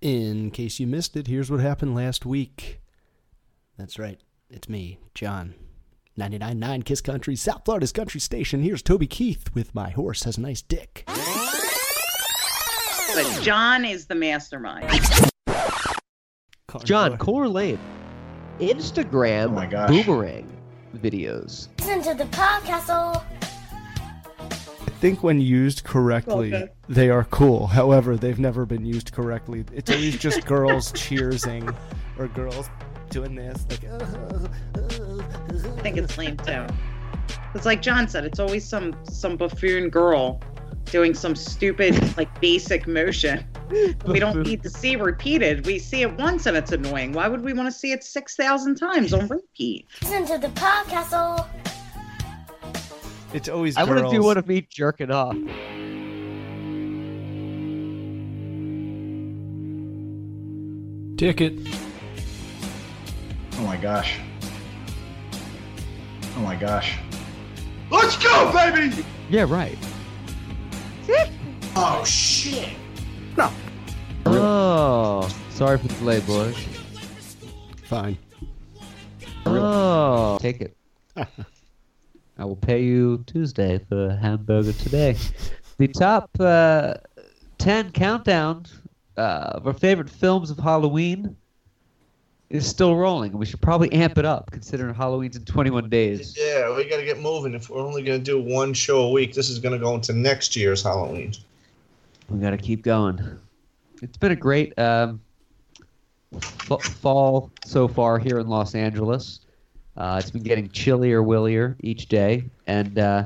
In case you missed it, here's what happened last week. That's right. It's me, Jon. 99.9 Kiss Country, South Florida's country station. Here's Toby Keith with My Horse Has a Nice Dick. But Jon is the mastermind. Jon, correlate Instagram Oh my boomerang videos. Listen to the podcast. I think when used correctly, Okay. they are cool. However, they've never been used correctly. It's always just girls cheersing or girls doing this. Like, I think it's lame too. It's like Jon said, it's always some some buffoon girl doing some stupid like basic motion. We don't need to see repeated. We see it once and it's annoying. Why would we want to see it six thousand times on repeat? Listen to the podcast. It's always I want girls. to do one of me jerking off. Ticket. Oh my gosh. Oh my gosh. Let's go, baby! Yeah, right. Oh shit! No. Oh, sorry for the delay, boys. Fine. Oh, take it. I will pay you Tuesday for a hamburger today. The top uh, 10 countdown uh, of our favorite films of Halloween is still rolling. We should probably amp it up considering Halloween's in 21 days. Yeah, we got to get moving. If we're only going to do one show a week, this is going to go into next year's Halloween. We got to keep going. It's been a great um, f- fall so far here in Los Angeles. Uh, it's been getting chillier, willier each day, and uh,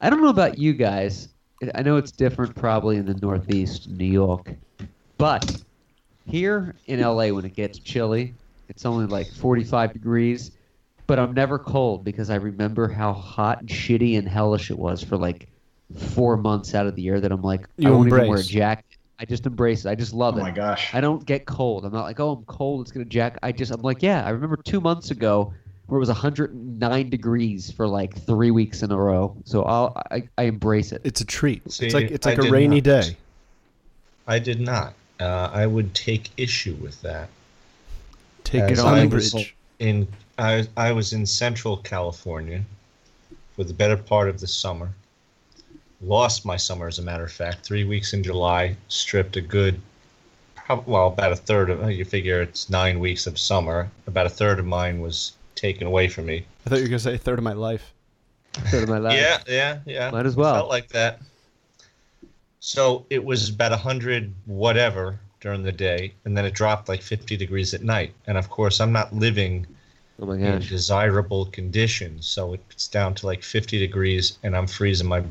I don't know about you guys. I know it's different probably in the Northeast, New York, but here in LA when it gets chilly, it's only like 45 degrees, but I'm never cold because I remember how hot and shitty and hellish it was for like four months out of the year that I'm like, You I won't even wear a jacket. I just embrace it. I just love Oh it. Oh my gosh. I don't get cold. I'm not like, oh, I'm cold. It's gonna jack. I just, I'm like, yeah. I remember two months ago where it was 109 degrees for like three weeks in a row. So I'll, I, I embrace it. It's a treat. See, it's like it's like a rainy not. day. I did not. Uh, I would take issue with that. Take it on I was bridge. In I, I was in Central California for the better part of the summer. Lost my summer, as a matter of fact. Three weeks in July, stripped a good, prob- well, about a third of. You figure it's nine weeks of summer. About a third of mine was taken away from me. I thought you were gonna say a third of my life. Third of my life. Yeah, yeah, yeah. Might as well. Felt like that. So it was about a hundred whatever during the day, and then it dropped like fifty degrees at night. And of course, I'm not living Oh my in desirable conditions, so it's down to like fifty degrees, and I'm freezing my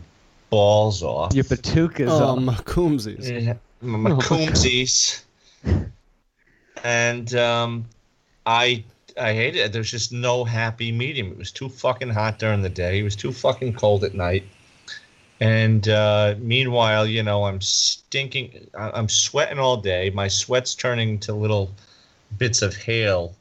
balls off. Your patukas Um, off. Coomsies. Yeah, my Oh my and um, I I hated it. There's just no happy medium. It was too fucking hot during the day. It was too fucking cold at night. And uh, meanwhile, you know, I'm stinking. I'm sweating all day. My sweat's turning to little bits of hail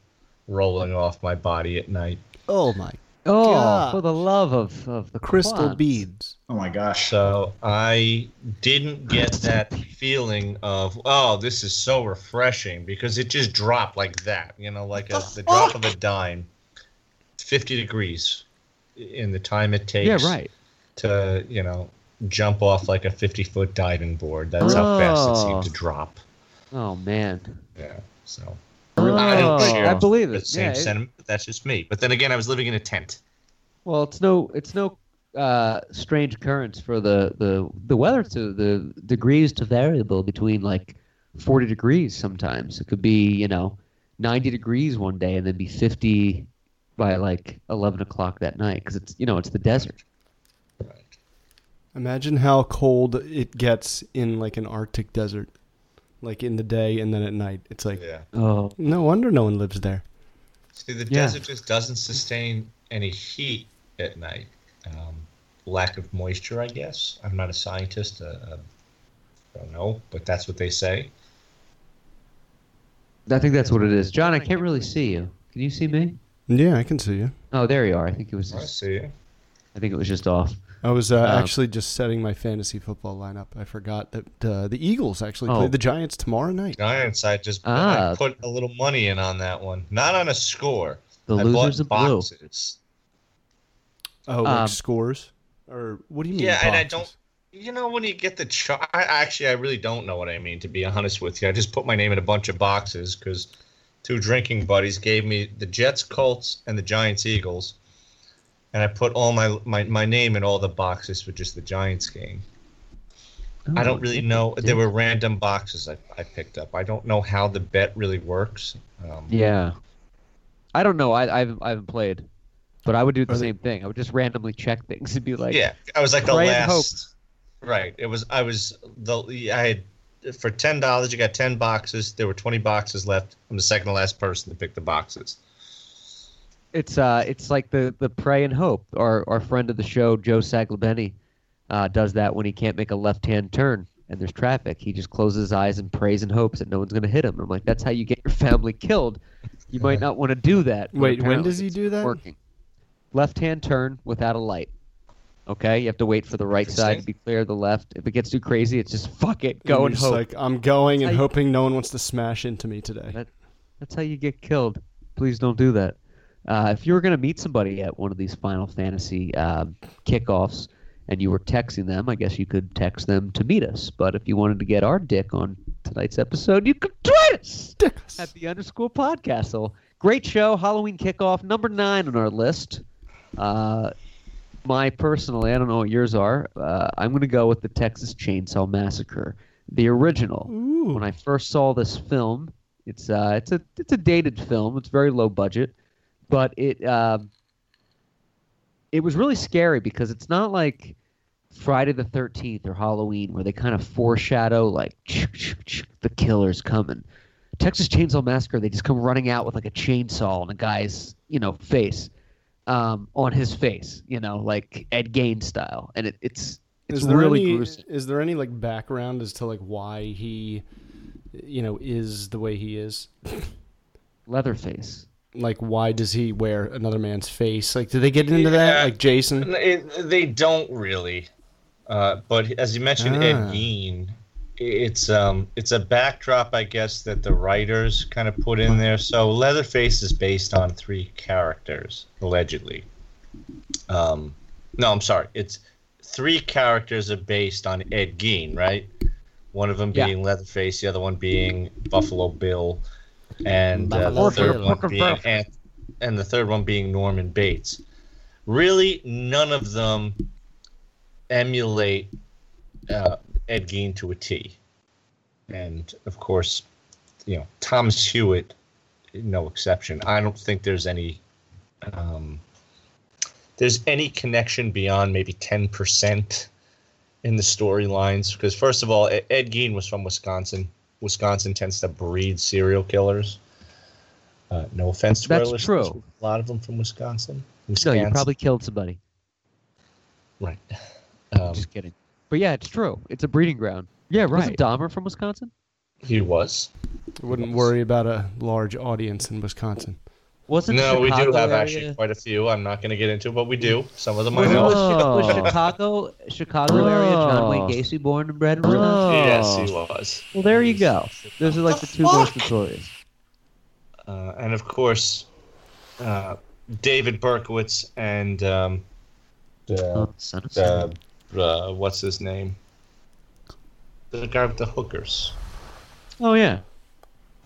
rolling off my body at night. Oh my Oh, God. for the love of, of the crystal quants. beads. Oh my gosh. So I didn't get that feeling of oh, this is so refreshing because it just dropped like that, you know, like a, the drop of a dime, fifty degrees in the time it takes. Yeah, right. To you know, jump off like a fifty foot diving board. That's how fast it Oh. seemed to oh. drop. Oh man. Yeah. So Oh, I don't share I believe the it. same Yeah, sentiment. but That's just me. But then again, I was living in a tent. Well, it's no, it's no uh, strange occurrence for the, the the weather to the degrees to variable between like forty degrees sometimes. It could be you know ninety degrees one day and then be fifty by like eleven o'clock that night because it's you know it's the desert. Right. Imagine how cold it gets in like an Arctic desert, like in the day and then at night. It's like Yeah. Oh, no wonder no one lives there. See, the Yeah. desert just doesn't sustain any heat at night. Um, lack of moisture, I guess. I'm not a scientist. Uh, uh, I don't know, but that's what they say. I think that's what it is. Jon, I can't really see you. Can you see me? Yeah, I can see you. Oh, there you are. I think it was. I Just, see. I think it was just off. I was uh, Um, actually just setting my fantasy football lineup. I forgot that uh, the Eagles actually Oh. play the Giants tomorrow night. Giants, I just Ah. I put a little money in on that one. Not on a score. The I losers of bought blue. boxes. Oh, like Um, scores? Or what do you mean? Yeah, and I don't. You know, when you get the chart, I actually, I really don't know what I mean. To be honest with you, I just put my name in a bunch of boxes because two drinking buddies gave me the Jets, Colts, and the Giants, Eagles, and I put all my my, my name in all the boxes for just the Giants game. I Oh, don't really know. There were random boxes I, I picked up. I don't know how the bet really works. Um, Yeah. I don't know. I, I haven't I haven't played, but I would do the same thing. I would just randomly check things and be like, yeah, I was like the last. Right. It was. I was the. I had for ten dollars. You got ten boxes. There were twenty boxes left. I'm the second to last person to pick the boxes. It's uh, it's like the the pray and hope. Our our friend of the show, Joe Saglabeni, uh, does that when he can't make a left hand turn and there's traffic. He just closes his eyes and prays and hopes that no one's gonna hit him. I'm like, that's how you get your family killed. You might not want to do that. Wait, when does he do that? Working. Left hand turn without a light. Okay, you have to wait for the right side to be clear of the left. If it gets too crazy, it's just fuck it, And go you're and hope. like I'm going and That's how you- hoping no one wants to smash into me today. That- That's how you get killed. Please don't do that. Uh, if you were going to meet somebody at one of these Final Fantasy um, kickoffs and you were texting them, I guess you could text them to meet us. But if you wanted to get our dick on tonight's episode, you could tweet us at the underscore podcast. So Great show, Halloween kickoff, number nine on our list. Uh, my personally, I don't know what yours are. Uh, I'm going to go with the Texas Chainsaw Massacre, the original Ooh. when I first saw this film. It's uh, it's a it's a dated film. It's very low budget, but it um, it was really scary because it's not like Friday the Thirteenth or Halloween where they kind of foreshadow like the killer's coming. Texas Chainsaw Massacre, they just come running out with like a chainsaw on a guy's you know face, um, on his face, you know, like Ed Gein style, and it, it's it's is there really any, gruesome. Is there any like background as to like why he, you know, is the way he is? Leatherface. Like, why does he wear another man's face? Like, do they get into that? Like Jason? It, they don't really, uh, but as you mentioned, Ed Ah. Gein, it's um, it's a backdrop, I guess, that the writers kind of put in there. So Leatherface is based on three characters, allegedly. Um, no, I'm sorry, it's three characters are based on Ed Gein, right? One of them Yeah. being Leatherface, the other one being Buffalo Bill, and uh, the third one being Ant- and the third one being Norman Bates. Really, none of them emulate uh, Ed Gein to a T. And of course, you know Thomas Hewitt, no exception. I don't think there's any um, there's any connection beyond maybe ten percent in the storylines. Because first of all, Ed Gein was from Wisconsin. Wisconsin tends to breed serial killers. Uh, no offense to our That's listeners, true. A lot of them from Wisconsin. No, you probably killed somebody. right. Um, Just kidding. But yeah, it's true. It's a breeding ground. Yeah, right. Right. Was Dahmer from Wisconsin? he was. Wouldn't worry about a large audience in Wisconsin. Wasn't No, we do have area- actually quite a few. I'm not going to get into, but we do. Some of them I Was, know. was, was Oh. Chicago Chicago area John Wayne Oh. Gacy born and bred in Wisconsin? Yes, he was. Well, there you go. Those are like the two most notorious. Uh, and of course, uh, David Berkowitz and um, the, Oh, son the Sam. uh, what's his name? The guy with the hookers. Oh yeah,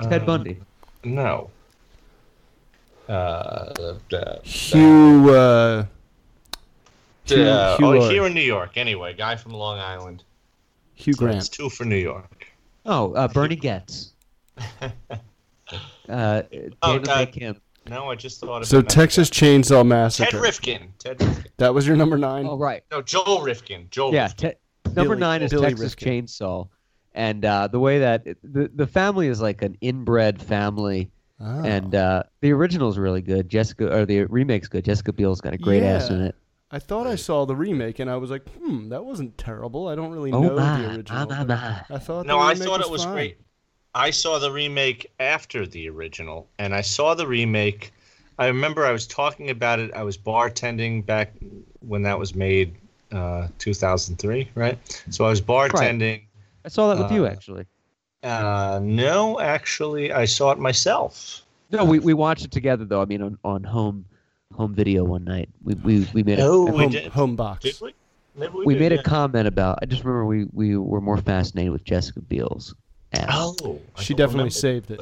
Ted Uh, Bundy. No. Uh, the, Hugh, uh, Hugh, the, Hugh, oh, Laurie. here in New York. Anyway, guy from Long Island. Hugh So It's Grant. two for New York. Oh, uh, Bernie Goetz. Uh, David Oh, uh, McKim. No, I just thought of So. Texas Chainsaw Massacre. Ted Massacre. Rifkin. Ted Rifkin. That was your number nine. Oh right. No, Joel Rifkin. Joel. Yeah, Rifkin. te- number Billy- nine is Billy Texas Rifkin. Chainsaw, and uh, the way that it, the the family is like an inbred family, Oh. and uh, the original is really good. Jessica or the remake's good. Jessica Biel's got a great ass in Yeah. it. I thought I saw the remake and I was like, hmm, that wasn't terrible. I don't really Oh know my, the original. my, my, but. I thought No, I remake thought it was fine. great. I saw the remake after the original, and I saw the remake. I remember I was talking about it. I was bartending back when that was made uh, 2003, right? So I was bartending. I saw that with you Uh, actually. Uh, no, actually, I saw it myself. No, we, we watched it together though. I mean, on, on home home video one night. We we, we made a, Oh, a we home, did. home box. Did we? Maybe we did, made yeah. a comment about. I just remember we, we were more fascinated with Jessica Biel's. ass. Oh, I She definitely remember. saved it.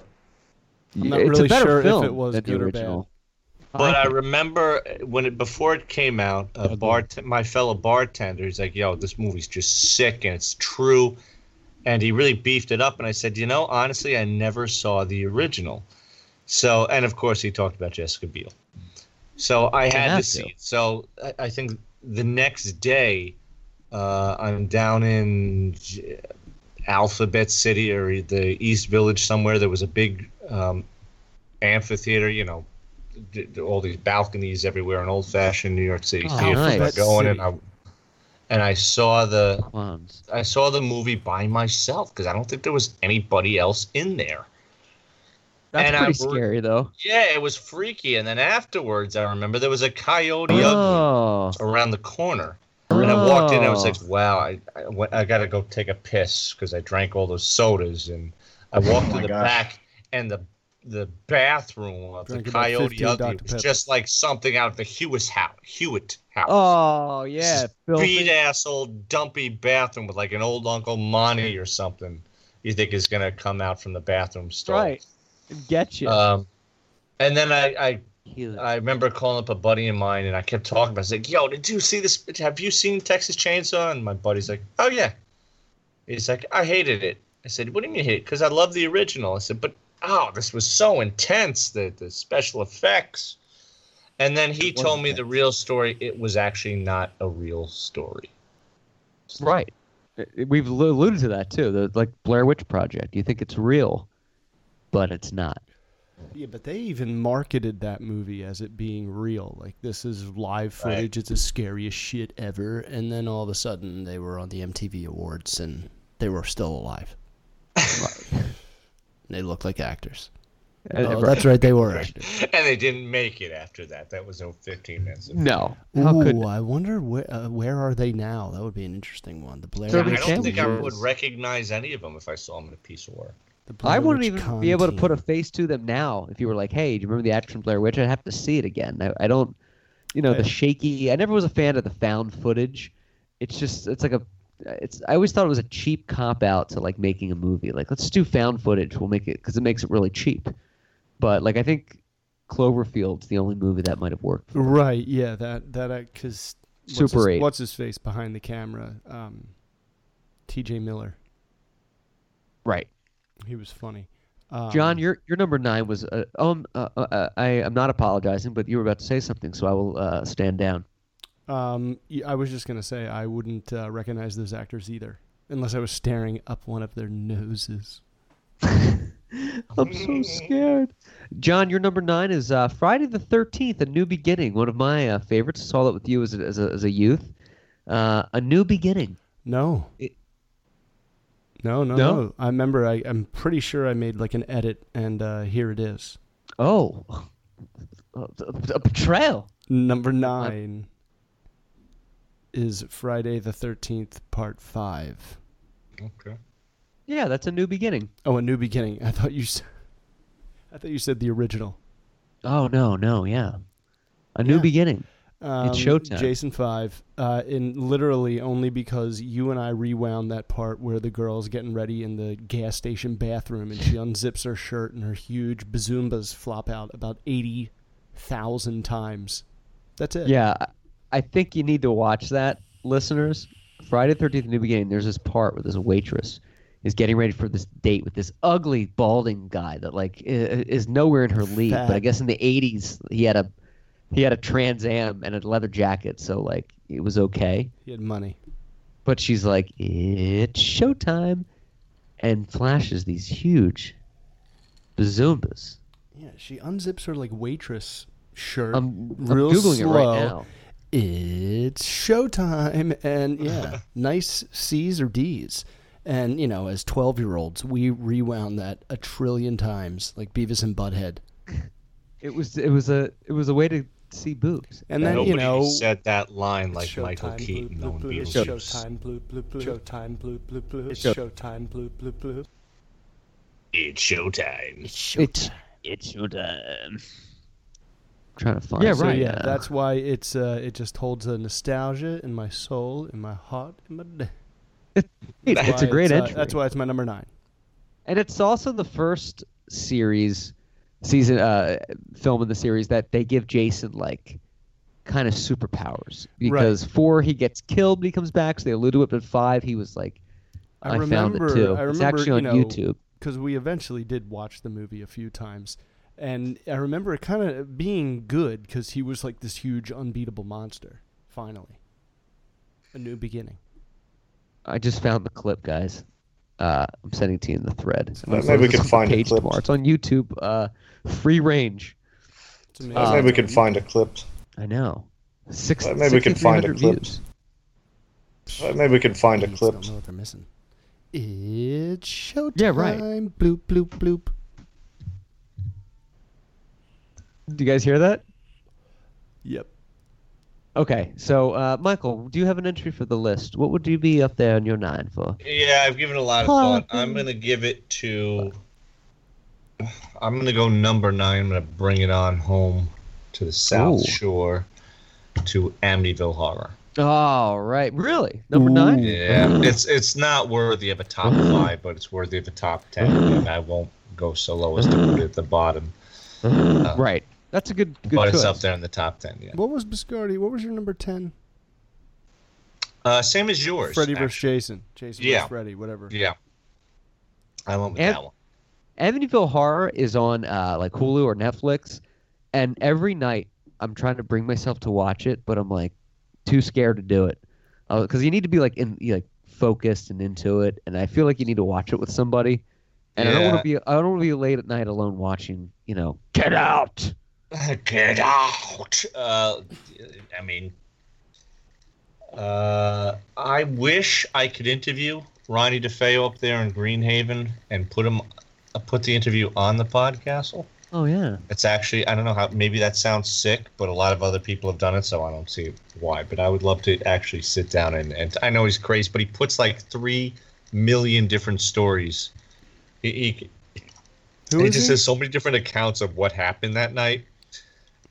I'm not it's really a better sure if it was good or bad. But I think. remember when it before it came out, a bart my fellow bartender, he's like, "Yo, this movie's just sick and it's true," and he really beefed it up. And I said, "You know, honestly, I never saw the original." So, and of course, he talked about Jessica Biel. So I had have to to. see it. So I, I think the next day, uh, I'm down in J- Alphabet City or the East Village somewhere. There was a big um, amphitheater, you know, d- d- all these balconies everywhere, an old-fashioned New York City Oh, theater. nice. Going and I, and I saw the Clowns. I saw the movie by myself because I don't think there was anybody else in there. That's And I pretty re- scary thoh. Yeah, it was freaky. And then afterwards, I remember there was a coyote Oh, around the corner. And I walked in, I was Oh. like, wow, I, I, I got to go take a piss because I drank all those sodas. And I oh walked to the gosh. back, and the the bathroom of Drank the Coyote 15 Ugly was just like something out of the Hewitt house. Hewitt house. oh yeah, beat ass old dumpy bathroom with like an old Uncle Monty or something. You think is gonna come out from the bathroom stall? Right. Get you. Um, and then I, I I remember calling up a buddy of mine and I kept talking about. it. I was like, "Yo, did you see this? Have you seen Texas Chainsaw?" And my buddy's like, "Oh yeah." He's like, "I hated it." I said, "What do you mean you hate it?" Because I love the original. I said, "But oh, this was so intense. The the special effects." And then he told me the real story. It was actually not a real story. Right. We've alluded to that too. The like Blair Witch Project. You think it's real, but it's not. Yeah, but they even marketed that movie as it being real. Like this is live Right. footage. It's the scariest shit ever. And then all of a sudden, they were on the MTV Awards and they were still alive. they looked like actors. Oh, right. that's right, they were. And they didn't make it after that. That was no 15 minutes. No. How Ooh, could I wonder where uh, where are they now? That would be an interesting one. The Blair So I don't can't think I would recognize any of them if I saw them in a piece of work. I wouldn't Witch even Con be able to put a face to them now if you were like, "Hey, do you remember the action from Blair Witch?" I'd have to see it again. I, I don't, you know, I- the shaky. I never was a fan of the found footage. It's just, it's like a, it's. I always thought it was a cheap cop out to like making a movie. Like, let's do found footage. We'll make it because it makes it really cheap. But like, I think Cloverfield's the only movie that might have worked. For. Right, yeah, that that because Super what's his, 8. What's his face behind the camera? Um, T.J. Miller. Right. He was funny. Um, Jon, your your number nine was. Uh, um, uh, uh, uh, I am not apologizing, but you were about to say something, so I will uh, stand down. Um, I was just gonna say I wouldn't uh, recognize those actors either, unless I was staring up one of their noses. I'm so scared. Jon, your number nine is uh, Friday the Thirteenth: A New Beginning. One of my uh, favorites. Saw that with you as a, as a, as a youth. Uh, a New Beginning. No. It- no, no, No? no. I remember. I, I'm pretty sure I made like an edit, and uh, here it is. Oh, a, a betrayal. Number nine is Friday the Thirteenth, Part Five. Okay. Yeah, that's a new beginning. Oh, a new beginning. I thought you. s- I thought you said the original. Oh no, no, yeah, a new Yeah. beginning. Um, showtime. Jason Five. Uh, in literally only because you and I rewound that part where the girl's getting ready in the gas station bathroom and she unzips her shirt and her huge bazoombas flop out about eighty thousand times. That's it. Yeah, I- I think you need to watch that, listeners. Friday Thirteenth: New Beginning. There's this part where this waitress is getting ready for this date with this ugly balding guy that like is nowhere in her league. But I guess in the '80s he had a he had a Trans Am and a leather jacket, so like it was okay. He had money. But she's like, "It's showtime," and flashes these huge bazoombas. Yeah, she unzips her like waitress shirt. I'm, I'm googling it right now. It's showtime, and yeah, nice C's or D's. And you know, as twelve-year-olds, we rewound that a trillion times, like Beavis and Butthead. It was it was a it was a way to see boobs. And then Nobody you know, said that line like Michael bloop, Keaton bloop, on bloop, it's Beetlejuice. Showtime, bloop, bloop, bloop. Showtime, bloop, bloop, bloop. It's Showtime, bloop, bloop, bloop. It's showtime. It's it's your time. trying to find. Yeah, some, right. Yeah, uh, that's why it's uh, it just holds a nostalgia in my soul, in my heart, in my. It's, it's a great uh, entry. That's why it's my number nine. and it's also the first series season uh film in the series that they give Jason like kind of superpowers because four he gets killed when he comes back so they allude to it but five he was like I, I, remember. found it too I remember. it's actually on you know, YouTube because we eventually did watch the movie a few times, and I remember it kind of being good because he was like this huge, unbeatable monster. Finally, a new beginning. I just found the clip guys uh I'm sending it to you in the thread Maybe So we it's can on the find a clip. tomorrow. it's on YouTube uh free range It's. Uh, maybe we can find a clip. I know six Well, maybe we can find a clip. views. Maybe we can find a Idiots clip. Don't know what they're missing. It's showtime. Yeah, right. Bloop bloop bloop. do you guys hear that Yep. Okay, so uh, Michael, do you have an entry for the list? What would you be up there on your nine for? Yeah, I've given a lot of thought. I'm gonna give it to. I'm gonna go number nine. I'm gonna bring it on home to the South Ooh. Shore, to Amityville Horror. All right, really? Number nine? Yeah, it's it's not worthy of a top five, but it's worthy of a top ten, and I won't go so low as to put it at the bottom. right. That's a good good but choice. it's up there in the top ten. Yeah. What was Biscardi? What was your number ten? Uh, same as yours. Freddy versus. Jason. Jason Yeah. versus Freddy. Whatever. Yeah. I went with And- that one. Amityville Horror is on uh, like Hulu or Netflix, and every night I'm trying to bring myself to watch it, but I'm like too scared to do it because you need to be like in like focused and into it, and I feel like you need to watch it with somebody. And I don't want to be I don't want to be late at night alone watching. You know, get out. Get out. Uh, I mean, uh, I wish I could interview Ronnie DeFeo up there in Greenhaven and put him, uh, put the interview on the podcast. Oh yeah. It's actually I don't know how maybe that sounds sick, but a lot of other people have done it, so I don't see why. But I would love to actually sit down and and I know he's crazy, but he puts like three million different stories. He, he he just he? has so many different accounts of what happened that night.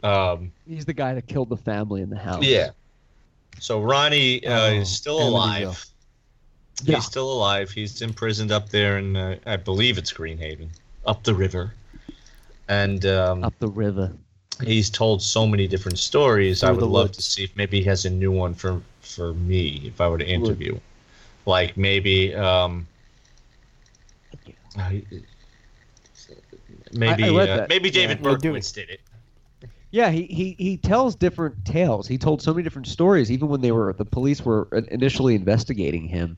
Um, He's the guy that killed the family in the house. yeah. So Ronnie uh, Oh, is still alive. Yeah. He's still alive. He's imprisoned up there in, uh, I believe it's Greenhaven, up the river. And um, Up the river. he's told so many different stories. I would love woods. to see if maybe he has a new one for for me if I were to interview. Like maybe um, maybe I read uh, maybe David we'll do Berkowitz did it. Yeah, he, he, he tells different tales. He told so many different stories, even when they were the police were initially investigating him,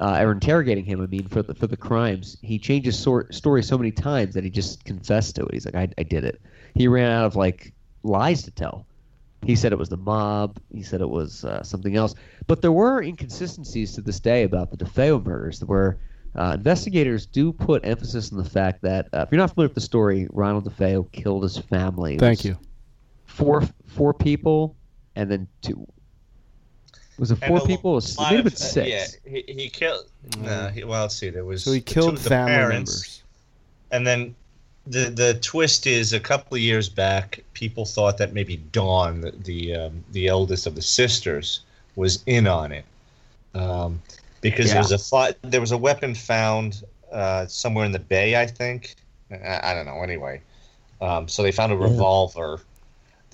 uh, or interrogating him. I mean, for the for the crimes, he changes sor- story so many times that he just confessed to it. He's like, I, I did it. He ran out of like lies to tell. He said it was the mob. He said it was uh, something else. But there were inconsistencies to this day about the DeFeo murders, where uh, investigators do put emphasis on the fact that uh, if you're not familiar with the story, Ronald DeFeo killed his family. Thank you. Four four people and then two. Was it four people? It was, it have been uh, six. yeah, he, he killed. Nah, he, well, let's see. There was So he the two killed the family parents, members. and then the the twist is a couple of years back, people thought that maybe Dawn, the the, um, the eldest of the sisters, was in on it, um, because there was a fi- there was a weapon found uh, somewhere in the bay, I think. I, I don't know. Anyway, um, so they found a revolver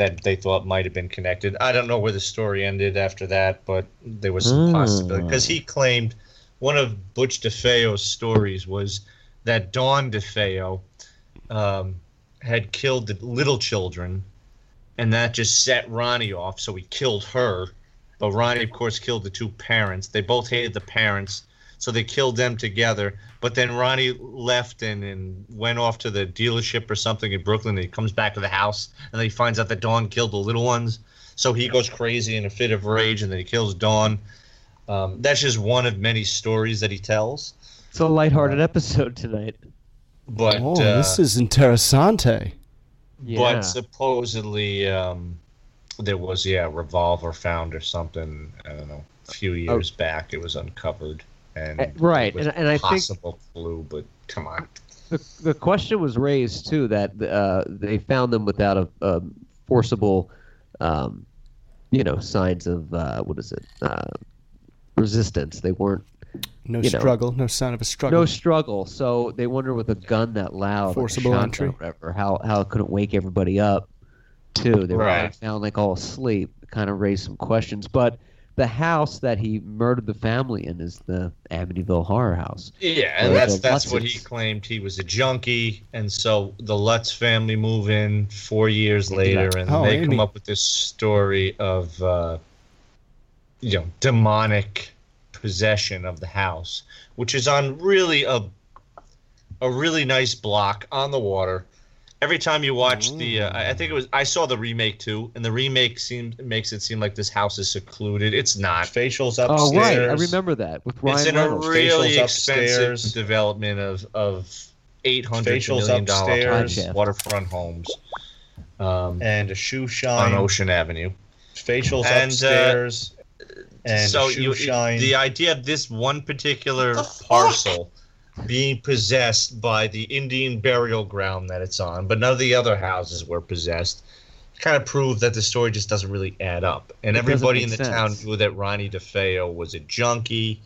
that they thought might have been connected. I don't know where the story ended after that, but there was some Hmm. possibility because he claimed one of Butch DeFeo's stories was that Dawn DeFeo um, had killed the little children, and that just set Ronnie off. So he killed her, but Ronnie, of course, killed the two parents. They both hated the parents, so they killed them together. But then Ronnie left and, and went off to the dealership or something in Brooklyn. And he comes back to the house, and then he finds out that Dawn killed the little ones. So he goes crazy in a fit of rage, and then he kills Dawn. Um, that's just one of many stories that he tells. It's a lighthearted episode tonight. But oh, uh, this is interessante. Yeah. but supposedly um, there was yeah a revolver found or something. I don't know. A few years back, it was uncovered, and Uh, right, and- and I think- possible clue, but come on. the, the question was raised too that uh, they found them without a, a forcible, um, you know, signs of uh, what is it, uh, resistance. They weren't No You know. struggle, no sign of a struggle. no struggle. So they wonder with a gun that loud, Forcible shotgun entry. or whatever, how how it couldn't wake everybody up. Too, they were Right. found like all asleep. Kind of raised some questions, but. The house that he murdered the family in is the Amityville Horror House. Yeah, and Or that's the that's what he claimed. He was a junkie, and so the Lutz family move in four years later, and Oh, they Amy. come up with this story of uh, you know demonic possession of the house, which is on really a a really nice block on the water. Every time you watch the, uh, I I think it was I saw the remake too, and the remake seems makes it seem like this house is secluded. It's not. Facials upstairs. Oh right, I remember that with Ryan It's in a really Facials expensive upstairs. development of of eight hundred Facials million dollar upstairs. Gotcha. waterfront homes um, And a shoe shine on. Ocean Avenue. Facials And, uh, upstairs. and so a shoe you, shine. the idea of this one particular parcel being possessed by the Indian burial ground that it's on, but none of the other houses were possessed, kind of proved that the story just doesn't really add up. And It everybody in make the town knew that Ronnie DeFeo was a junkie.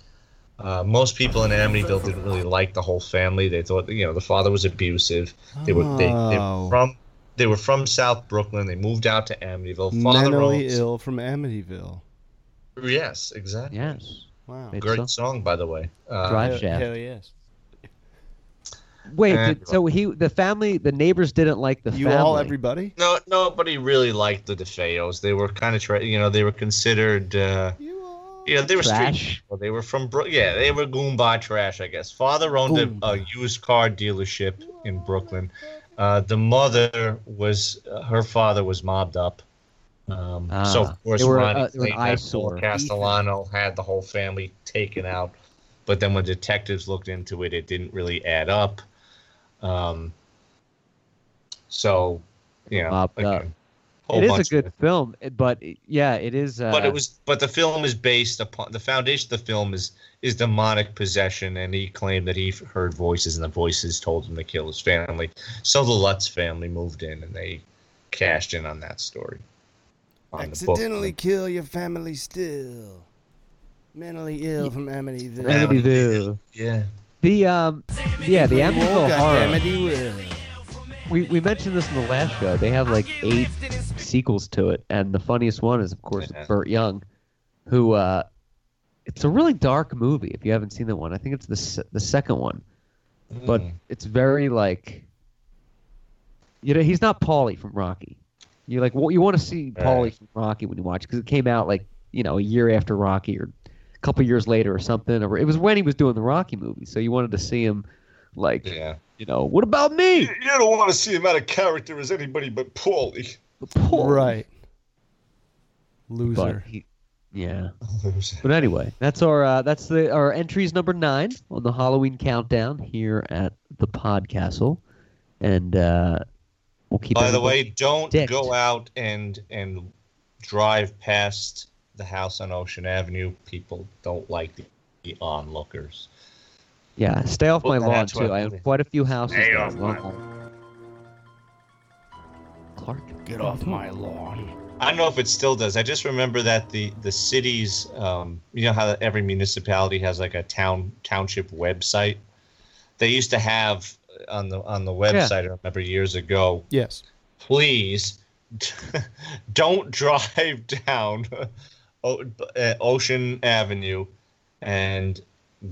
Uh, most people in Amityville didn't really like the whole family. They thought, you know, the father was abusive. They were they, they Oh. were from they were from South Brooklyn. They moved out to Amityville. Father Mentally owns- ill from Amityville. Yes, exactly. Yes. Wow. Great so- song, by the way. Uh, Drive shaft. hell yes. Wait, And- did, so he the family the neighbors didn't like the You family. all, everybody? No, nobody really liked the DeFeos. They were kind of, tra- you know, they were considered, uh, You all. you they were street Trash. people. They were from, Bro- yeah, they were Goomba trash, I guess. Father owned a, a used car dealership in Brooklyn. Uh, the mother was, uh, her father was mobbed up. Um, so Ah, of course, they were, Ronnie uh, they were an claimed that eyesore. Paul Castellano had the whole family taken out. But then when detectives looked into it, it didn't really add up. Um, so, you know, Mobbed again, It is a bunch of good film, but yeah, it is. Uh, but it was but the film is based upon the foundation of the film is is demonic possession and he claimed that he heard voices and the voices told him to kill his family so the lutz family moved in and they cashed in on that story on the. Accidentally kill your family still. Mentally ill from Amityville. Amityville. yeah The um, yeah, the Amityville horror. We we mentioned this in the last show. They have like eight sequels to it, and the funniest one is of course. Burt Young, who uh, it's a really dark movie. If you haven't seen that one, I think it's the the second one, but Mm. it's very like, you know, he's not Paulie from Rocky. You like what you want to see Paulie Right. from Rocky when you watch because it came out like you know a year after Rocky or couple years later or something. Or it was when he was doing the Rocky movie, so you wanted to see him like yeah you know what about me? you don't want to see him out of character as anybody but Paulie. Paulie. Right. But Loser. he, yeah. But anyway, that's our uh, that's the our entries number nine on the Halloween countdown here at the Podcastle, and uh, we'll keep. by the way don't dicked. go out and and drive past the house on ocean avenue people don't like the, the onlookers yeah, stay off my lawn too. I have quite a few houses. Stay off my Well, Clark. Get off my lawn. I don't know if it still does. I just remember that the the cities, um, you know how every municipality has like a town township website. They used to have on the on the website. I remember years ago. Yes. Please don't drive down O- uh, Ocean Avenue and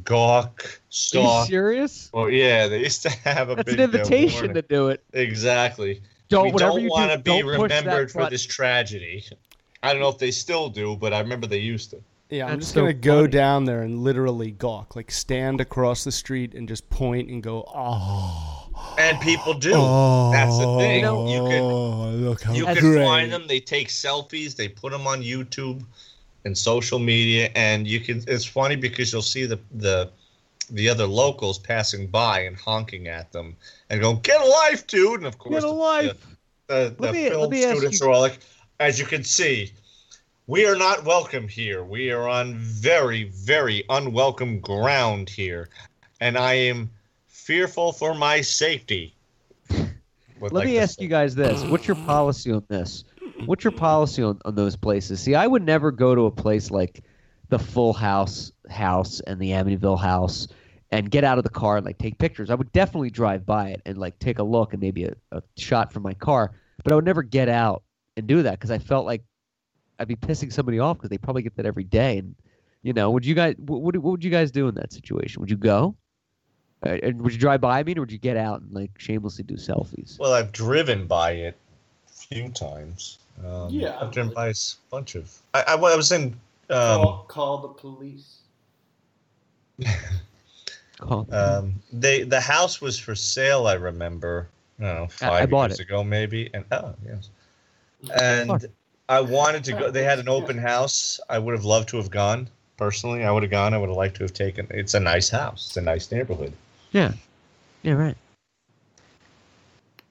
gawk, Are you serious? Or yeah, they used to have a That's big an invitation warning. to do it. Exactly Don't we whatever don't want to be don't push that remembered for this tragedy. I don't know if they still do, but I remember they used to. Yeah, I'm That's just so gonna go down there and literally gawk, like stand across the street and just point and go, oh, And people do. oh, That's the thing. Oh, You can look how you can find them. They take selfies. They put them on YouTube and social media, and you can. It's funny because you'll see the the the other locals passing by and honking at them and go, "Get a life, dude!" And of course, Get a the- life. The, the, Let me- film let me ask students you- are all like, as you can see, we are not welcome here. We are on very, very unwelcome ground here, and I am fearful for my safety. Let like me ask you guys this: What's your policy on this? What's your policy on, on those places? See, I would never go to a place like the Full House house and the Amityville house and get out of the car and like take pictures. I would definitely drive by it and like take a look and maybe a, a shot from my car, but I would never get out and do that because I felt like I'd be pissing somebody off because they probably get that every day. And you know, would you guys what, what, what would you guys do in that situation? Would you go? And would you drive by? Mean, or would you get out and like shamelessly do selfies? Well, I've driven by it a few times. Um, Yeah, I've driven by a s- bunch of. I, I, I was in. Um, call, call the police. Call- um, they the house was for sale. I remember. I don't I- I five bought years it. ago maybe. And oh yes, and I wanted to go. They had an open house. I would have loved to have gone personally. I would have gone. I would have liked to have taken. It's a nice house. It's a nice neighborhood. Yeah. Yeah, right.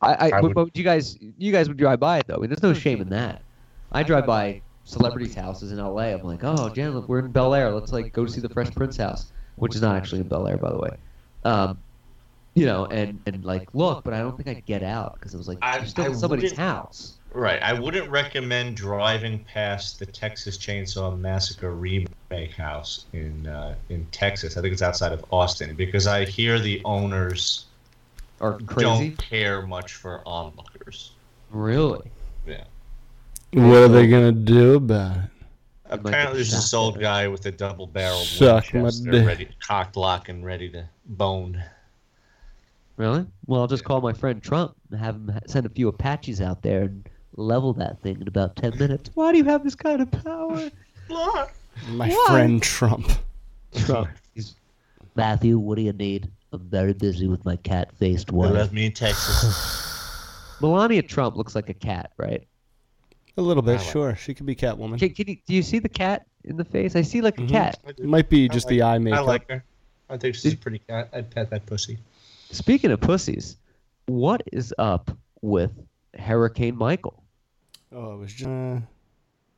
I, I, I but, would- but you guys, you guys would drive by it though. I mean, there's no shame in that. I drive by celebrities' houses in LA. I'm like, oh, Jen, look, we're in Bel Air. Let's like go see the Fresh Prince house, which is not actually in Bel Air, by the way. Um, you know, and and like look, but I don't think I'd get out because it was like I- you're still in somebody's house. Right. I wouldn't recommend driving past the Texas Chainsaw Massacre remake house in uh, in Texas. I think it's outside of Austin because I hear the owners Or crazy. don't care much for onlookers. Really? Yeah. What are they gonna do about it? Apparently, get there's this old guy with a double barrel Suck my Winchester, dick. ready, cocked lock, and ready to bone. Really? Well, I'll just call my friend Trump and have him send a few Apaches out there and level that thing in about ten minutes. Why do you have this kind of power? My Why? friend Trump. Trump. He's Matthew. What do you need? I'm very busy with my cat-faced They wife. left me in Texas. Melania Trump looks like a cat, right? A little bit, like sure. She could be Catwoman. Can, can you, do you see the cat in the face? I see like a Mhm. cat. It might be just like- the eye makeup. I like her. I think she's a pretty cat. I'd pet that pussy. Speaking of pussies, what is up with Hurricane Michael? Oh, it was just. Uh, or,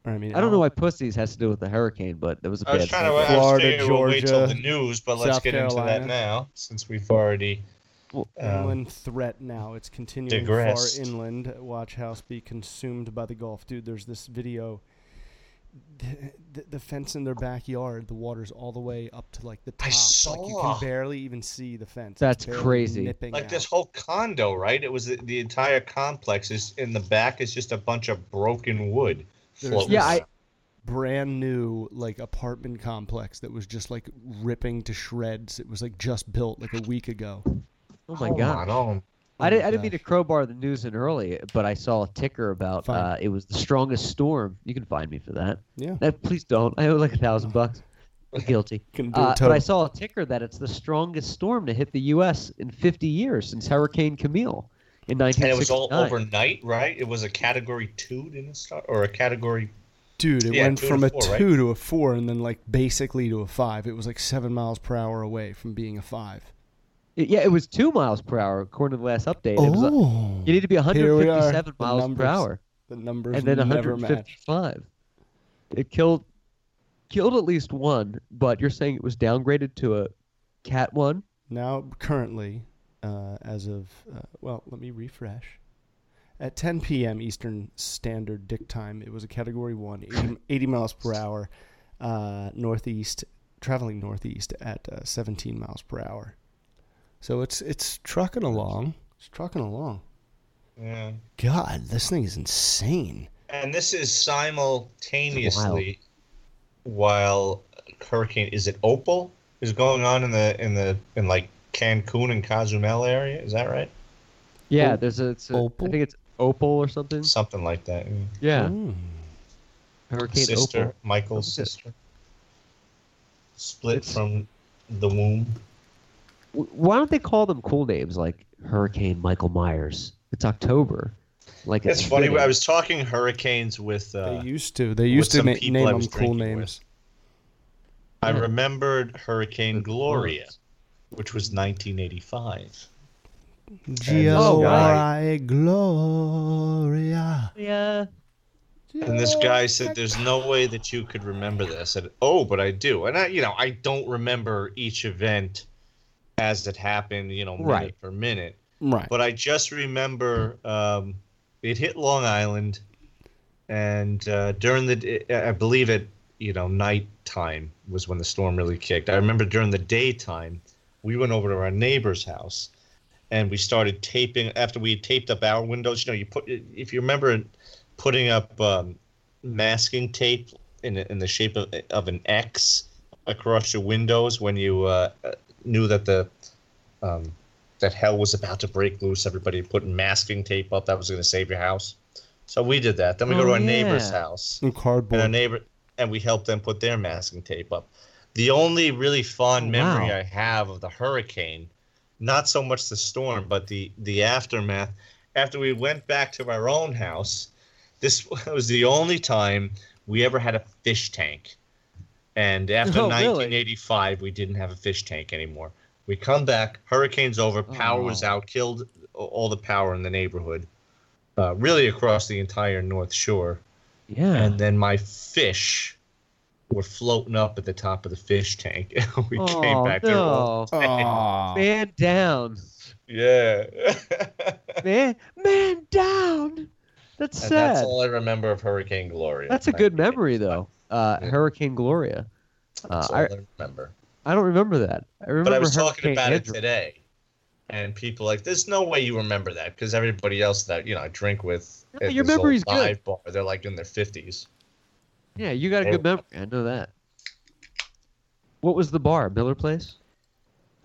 I mean, I don't know why pussies has to do with the hurricane, but there was a I was trying to. sentence. I was Florida, figuring we'll wait till the news, but let's South get into that now since we've already. Well, um, Inland threat now. It's continuing digressed. far inland. Watch house be consumed by the Gulf. Dude, there's this video. The, the, the fence in their backyard, the water's all the way up to like the top. I Like you can barely even see the fence. That's crazy. like out. this whole condo, right? It was the, the entire complex is in the back is just a bunch of broken wood. There's floating Yeah, I- brand new like apartment complex that was just like ripping to shreds. It was like just built like a week ago. oh my Hold god! on, oh, I Oh didn't. I didn't mean to crowbar the news in early, but I saw a ticker about uh, it was the strongest storm. You can find me for that. Yeah. Please don't. I owe like a thousand bucks. I'm guilty. Can do Uh, but I saw a ticker that it's the strongest storm to hit the U.S. in 50 years since Hurricane Camille in and it was all overnight, right? It was a category two, didn't it start, or a category? Dude, it Yeah, went from a four, right? two to a four, and then like basically to a five. It was like seven miles per hour away from being a five. It- yeah, it was two miles per hour according to the last update. It was, Oh, you need to be Here we are. 157 miles numbers per hour, the numbers and then never match. 155. It killed killed at least one, but you're saying it was downgraded to a Cat one. Now, currently, uh, as of uh, well, let me refresh. At 10 p.m. Eastern Standard Dick Time, it was a Category One, 80, 80 miles per hour, uh, northeast, traveling northeast at uh, 17 miles per hour. So it's it's trucking along. It's trucking along. Yeah. God, this thing is insane. And this is simultaneously while Hurricane is it Opal is going on in the in the in like Cancun and Cozumel area. Is that right? Yeah, Op- there's a, it's a Opal? I think it's Opal or something. Something like that. yeah. Yeah, Mm. Hurricane Sister, Opal. Michael's Look at- sister, split It's- from the womb. Why don't they call them cool names like Hurricane Michael Myers? It's October. Like It's funny. fitting. I was talking hurricanes with. Uh, They used to. They used to na- people name I them cool drinking names. I remembered Hurricane Gloria, Close. Which was 1985. G Oh, L right. Gloria. Yeah. And this guy said, "There's no way that you could remember this." I said, "Oh, but I do." And I, you know, I don't remember each event as it happened, you know, minute Right. per minute. Right. But I just remember um, it hit Long Island, and uh, during the, I believe it, you know, nighttime was when the storm really kicked. I remember during the daytime, we went over to our neighbor's house, and we started taping. After we had taped up our windows, you know, you put, if you remember, putting up um, masking tape in in the shape of, of an X across your windows when you uh, knew that the um, that hell was about to break loose. Everybody putting masking tape up that was going to save your house. So we did that. Then we go Oh, to our neighbor's house, And and our neighbor and we helped them put their masking tape up. The only really fun Oh, memory wow. I have of the hurricane, not so much the storm, but the the aftermath. After we went back to our own house, this was the only time we ever had a fish tank. And after Oh, really? 1985, we didn't have a fish tank anymore. We come back, hurricane's over, power was Oh. out, killed all the power in the neighborhood, uh, really across the entire North Shore Yeah. and then my fish were floating up at the top of the fish tank. And we came oh, back there. all- no. Aw. Man down. Yeah. Man, man down. That's and sad. that's all I remember of Hurricane Gloria. That's a good memory, though. Uh, Yeah. Hurricane Gloria. Uh, all I, I remember. I don't remember that. I remember But I was talking about Andrew. it today. And people like, there's no way you remember that because everybody else that you know I drink with No, at your this old memory's good. bar, they're like in their fifties. Yeah, you got a good memory. I know that. What was the bar? Miller Place?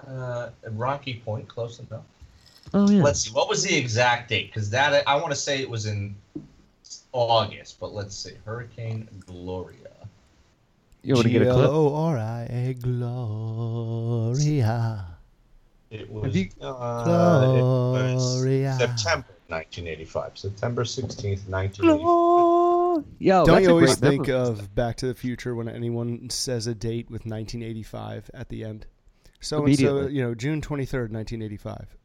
Uh, Rocky Point, close enough. Oh yeah. Let's see. What was the exact date? Because that I want to say it was in August, but let's see. Hurricane Gloria. you want to get a clip? G-L-O-R-I-A, Gloria. It was, you- uh, it was Gloria. September 1985. September 16th, 1985. Oh, yo, Don't that's you always great think memory. of Back to the Future when anyone says a date with 1985 at the end? So and so, you know, June 23rd, 1985.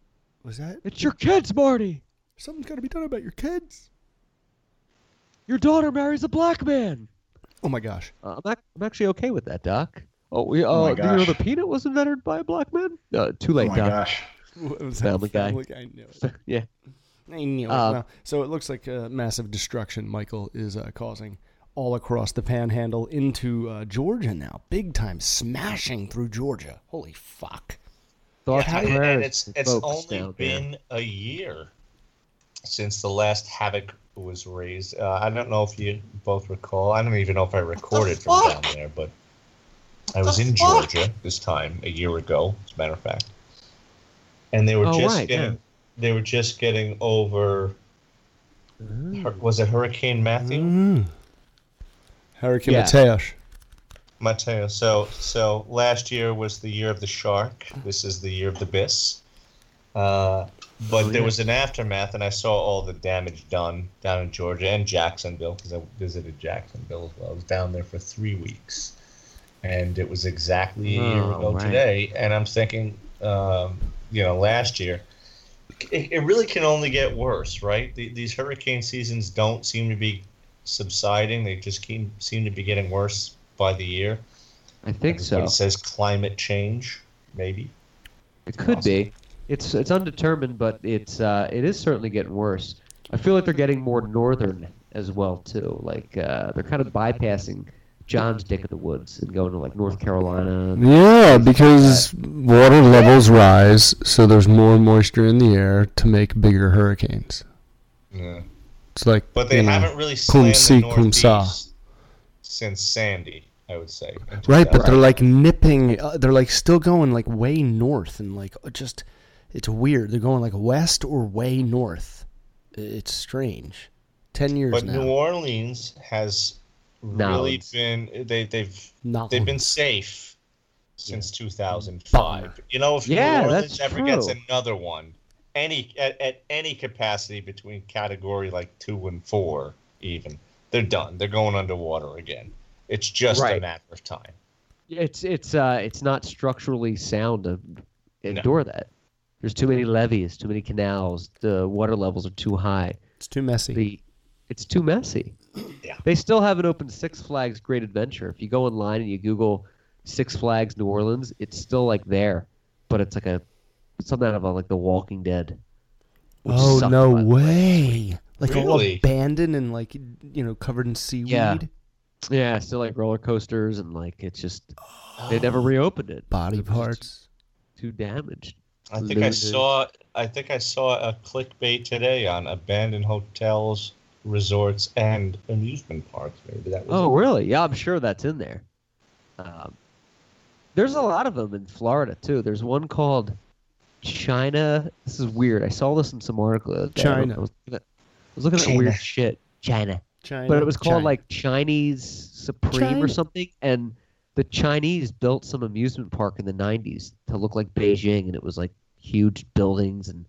Was that? It's your kids, Marty. Something's got to be done about your kids. Your daughter marries a black man. Oh my gosh. Uh, I'm, ac- I'm actually okay with that, Doc. Oh, we, uh, Oh my do you know the peanut was invented by a black man? Uh, too Oh late, my Doc. gosh. What was Family Guy. I knew it. yeah. I knew it. Um, Well, so it looks like uh, massive destruction Michael is uh, causing all across the panhandle into uh, Georgia now. Big time smashing through Georgia. Holy fuck. Thoughts Yeah, and and, it's it's only down there. been a year since the last havoc was raised. Uh, I don't know if you both recall. I don't even know if I recorded from down there, but I was in Georgia this time a year ago, as a matter of fact, and they were Oh, just right, getting yeah. They were just getting over. Hur- Was it Hurricane Matthew? Mm. Hurricane Yeah. Mateus. Mateo. So so last year was the year of the shark. This is the year of the bis. Uh, but Oh, there yeah. was an aftermath, and I saw all the damage done down in Georgia and Jacksonville because I visited Jacksonville as well. I was down there for three weeks, and it was exactly a year Oh, ago right. today. And I'm thinking, um, you know, last year. It, it really can only get worse, right? The, these hurricane seasons don't seem to be subsiding; they just keep, seem to be getting worse by the year. I think so. It says climate change, maybe. It could be. It's it's undetermined, but it's uh, it is certainly getting worse. I feel like they're getting more northern as well too. Like uh, they're kind of bypassing Jon's dick of the woods and going to like North Carolina. Yeah, because water levels rise, so there's more moisture in the air to make bigger hurricanes. Yeah. It's like, But they you know, haven't really cum slammed si, the cum sa. Northeast since Sandy, I would say. Right, but 2000. they're like nipping. Uh, they're like still going like way north and like uh, just. It's weird. They're going like west or way north. It's strange. Ten years But now. New Orleans has No, really been they they've Not they've been safe since 2005. Bummer. You know, if Yeah, New Orleans that's ever gets another one, any at, at any capacity between category like two and four, even they're done. They're going underwater again. It's just a matter of time. It's it's uh it's not structurally sound to endure that. There's too many levees, too many canals. The water levels are too high. It's too messy. The it's too messy. Yeah. They still haven't opened Six Flags Great Adventure. If you go online and you Google Six Flags New Orleans, it's still like there, but it's like a something out of a, like The Walking Dead. Oh no way. way! Like all abandoned and like you know covered in seaweed. Yeah. Yeah, still like roller coasters and like it's just they never oh. reopened it. Body It parts. Too damaged. I think I saw. I think I saw a clickbait today on abandoned hotels, resorts, and amusement parks. Maybe that was. Oh, really? Yeah, I'm sure that's in there. Um, there's a lot of them in Florida too. There's one called China. This is weird. I saw this in some article. the. I China. I was looking at, I was looking at weird shit. China. China. But it was called China. like Chinese Supreme China. or something, and the Chinese built some amusement park in the '90s to look like Beijing, and it was like huge buildings and.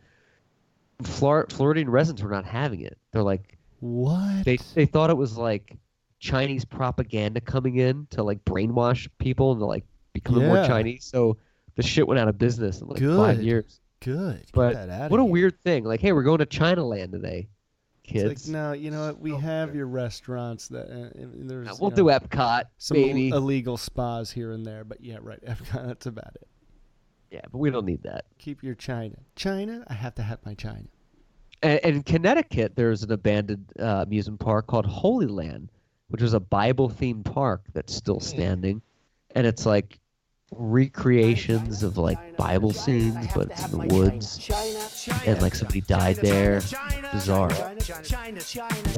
Flor- Floridian residents were not having it. They're like, what? they they thought it was like Chinese propaganda coming in to like brainwash people and to like becoming more Chinese. So the shit went out of business in like five Good. years. Good. Get But what a weird thing! Like, hey, we're going to China Land today, It's kids. like no, you know what? We have your restaurants that uh, there's. We'll know, do Epcot, some baby. Illegal spas here and there, but yeah, right. Epcot, that's about it. yeah, but we don't need that. Keep your China. China, I have to have my China. And, and in Connecticut, there's an abandoned uh, amusement park called Holy Land, which was a Bible-themed park that's still standing, and it's like recreations of like Bible scenes, but it's in the woods, and like somebody died there. Bizarre,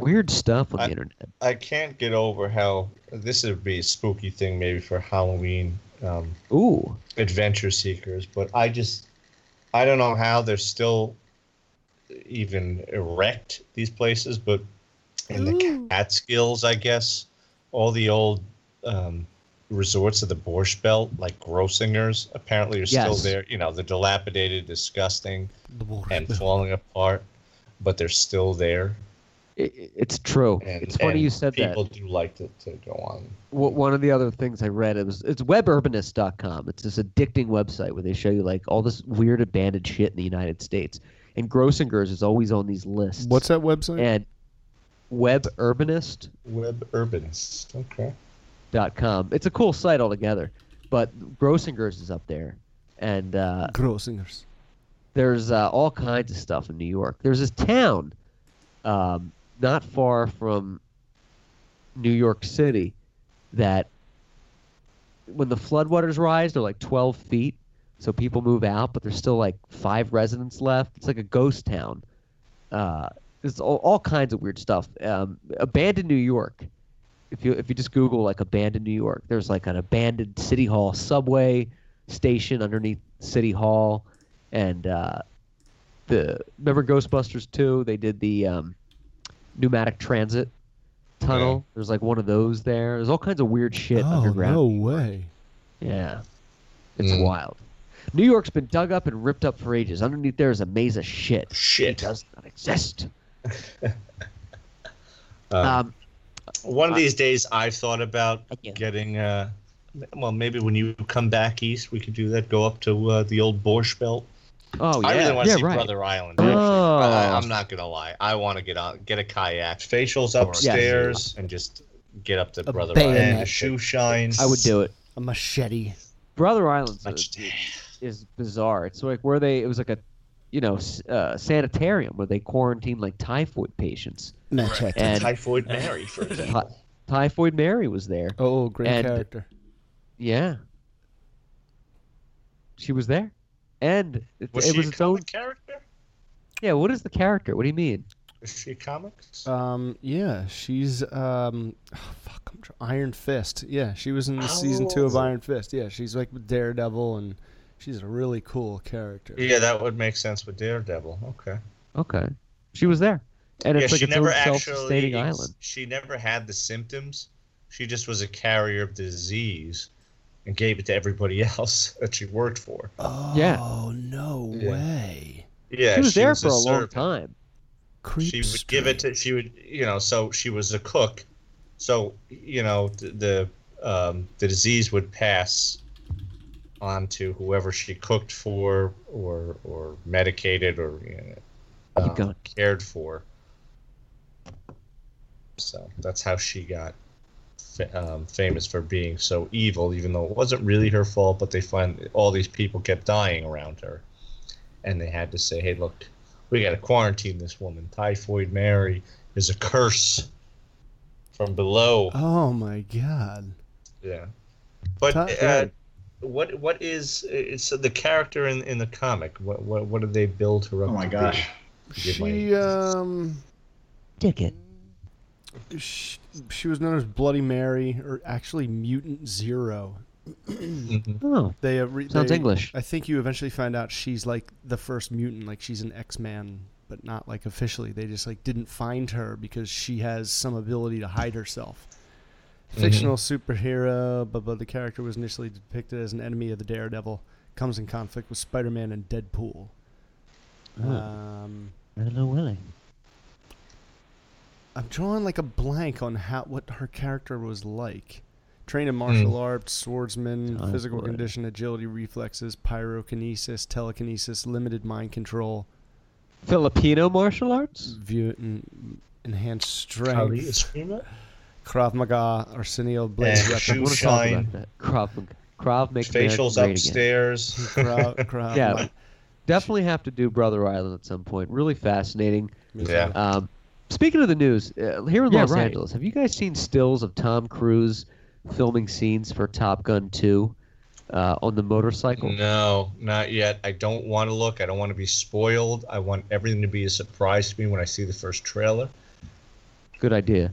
weird stuff on the I- internet. I can't get over how this would be a spooky thing maybe for Halloween um, Ooh, adventure seekers, but I just I don't know how they're still even erect these places, but in the Catskills, I guess all the old um, resorts of the Borscht Belt, like Grossinger's, apparently are still Yes. there. You know, they're dilapidated, disgusting, The and falling apart, but they're still there. it, it's true. And, it's funny and you said that. people do like to, to go on. Wh- one of the other things I read it was it's weburbanist.com. It's this addicting website where they show you like all this weird abandoned shit in the United States. And Grossinger's is always on these lists. What's that website? and weburbanist.com. Web urbanist. Okay. It's a cool site altogether, but Grossinger's is up there, and uh, Grossingers. there's uh, all kinds of stuff in New York. There's this town um, not far from New York City that when the floodwaters rise, they're like 12 feet. So people move out, but there's still like five residents left. It's like a ghost town. Uh, there's all, all kinds of weird stuff. Um, abandoned New York. If you if you just Google like abandoned New York, there's like an abandoned City Hall subway station underneath City Hall, and uh, the remember Ghostbusters 2? They did the um, pneumatic transit tunnel. There's like one of those there. There's all kinds of weird shit oh underground. no way! Yeah. It's Mm. wild. New York's been dug up and ripped up for ages. Underneath there is a maze of shit. It Shit. does not exist. Um, Um, One of these days, I've thought about Again. getting. Uh, well, maybe when you come back east, we could do that. Go up to uh, the old Borscht Belt. oh I yeah, I really want to yeah, see right. Brother Island. Actually. Oh. I, I'm not gonna lie. I want to get on, get a kayak, facials upstairs, and just get up to A Brother bayonet. Island. The shoe shine. I would do it. A machete. Brother Island's a- Much- is bizarre. It's like where they it was like a you know uh, sanitarium where they quarantined like typhoid patients. Machete. And Typhoid Mary, for example. Ty- Typhoid Mary was there. oh, great and- character. Yeah, she was there, and it, Was it she was its own. character? Yeah, what is the character? What do you mean? Is she a comics? Um, yeah, she's um, oh, fuck, I'm tr- Iron Fist. Yeah, she was in the season two of Oh. Iron Fist. Yeah, she's like Daredevil, and she's a really cool character. yeah, that would make sense with Daredevil. Okay. Okay, she was there, and it's yeah, like she its never actually. self-sustaining island. She never had the symptoms. She just was a carrier of disease, and gave it to everybody else that she worked for. Oh, Yeah. no Yeah. way. Yeah, she was there for a, long time. Creep she would give it to she would you know so she was a cook so you know the the, um, the disease would pass on to whoever she cooked for or or medicated or you know, um, going. cared for So that's how she got fa- um, famous for being so evil, even though it wasn't really her fault. But they find all these people kept dying around her, and they had to say, "Hey, look, we got to quarantine this woman. Typhoid Mary is a curse from below." Oh my god. Yeah, but Top uh, good. What what is it's the character in in the comic? What what what did they build her up? Oh my to gosh. Forgive my She um Ticket. she, she was known as Bloody Mary or actually Mutant Zero. Mhm. Oh, They uh, re- sounds they- English. I think you eventually find out she's like the first mutant, like she's an X-Man, but not like officially. They just like didn't find her because she has some ability to hide herself. Fictional superhero, but, but the character was initially depicted as an enemy of the Daredevil. Comes in conflict with Spider-Man and Deadpool. Oh. Um, I don't know Willie. I'm drawing like a blank on how what her character was like. Trained in martial arts, swordsman, Oh, physical boy. condition, agility, reflexes, pyrokinesis, telekinesis, limited mind control, Filipino martial arts? view en- enhanced Kali strength, Eskrima? Krav Maga, Arsenio blade And shoe I want to talk shine. about that. Krav, Krav makes Facials upstairs. Krav, Krav Yeah. Ma- Definitely have to do Brother Island at some point. Really fascinating. Yeah. Um, speaking of the news, uh, here in Yeah, Los right. Angeles, have you guys seen stills of Tom Cruise filming scenes for Top Gun 2 uh, on the motorcycle? No, not yet. I don't want to look. I don't want to be spoiled. I want everything to be a surprise to me when I see the first trailer. Good idea.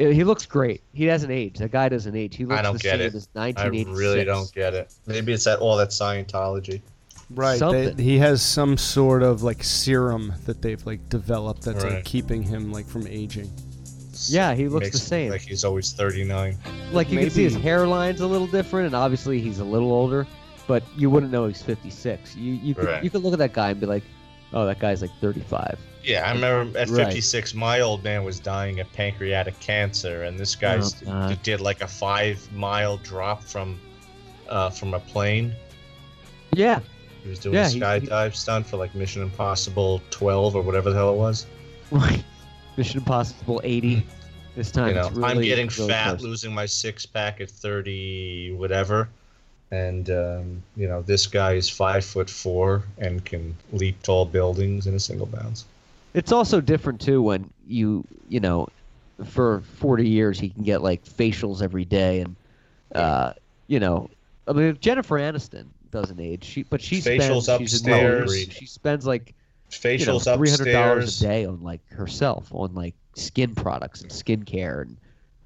Uh, He looks great. He hasn't aged. That guy doesn't age. He looks I don't the get same it. as I 1986. really don't get it. Maybe it's that all that Scientology. Right, they, he has some sort of like serum that they've like developed that's like keeping him like from aging. Yeah, he looks Makes the same. Like he's always 39. Like you can see his Maybe- hairline's a little different, and obviously he's a little older, but you wouldn't know he's 56. You you could Right. you could look at that guy and be like, oh, that guy's like 35. Yeah, I remember at Right. 56, my old man was dying of pancreatic cancer, and this guy Oh, did like a five mile drop from uh, from a plane. Yeah, He was doing Yeah, a he- skydive stunt for like Mission Impossible 12 or whatever the hell it was. right. Mission Impossible 80. This time You know, it's really, I'm getting really fat, close. losing my six pack at 30, whatever. And um, you know, this guy is five foot four and can leap tall buildings in a single bounce. It's also different too when you you know, for 40 years he can get like facials every day and uh, you know, I mean Jennifer Aniston doesn't age. She but she Facials spends she's in Lower upstairs. She spends like you know, Facials three hundred dollars a day on like herself on like skin products and skincare, and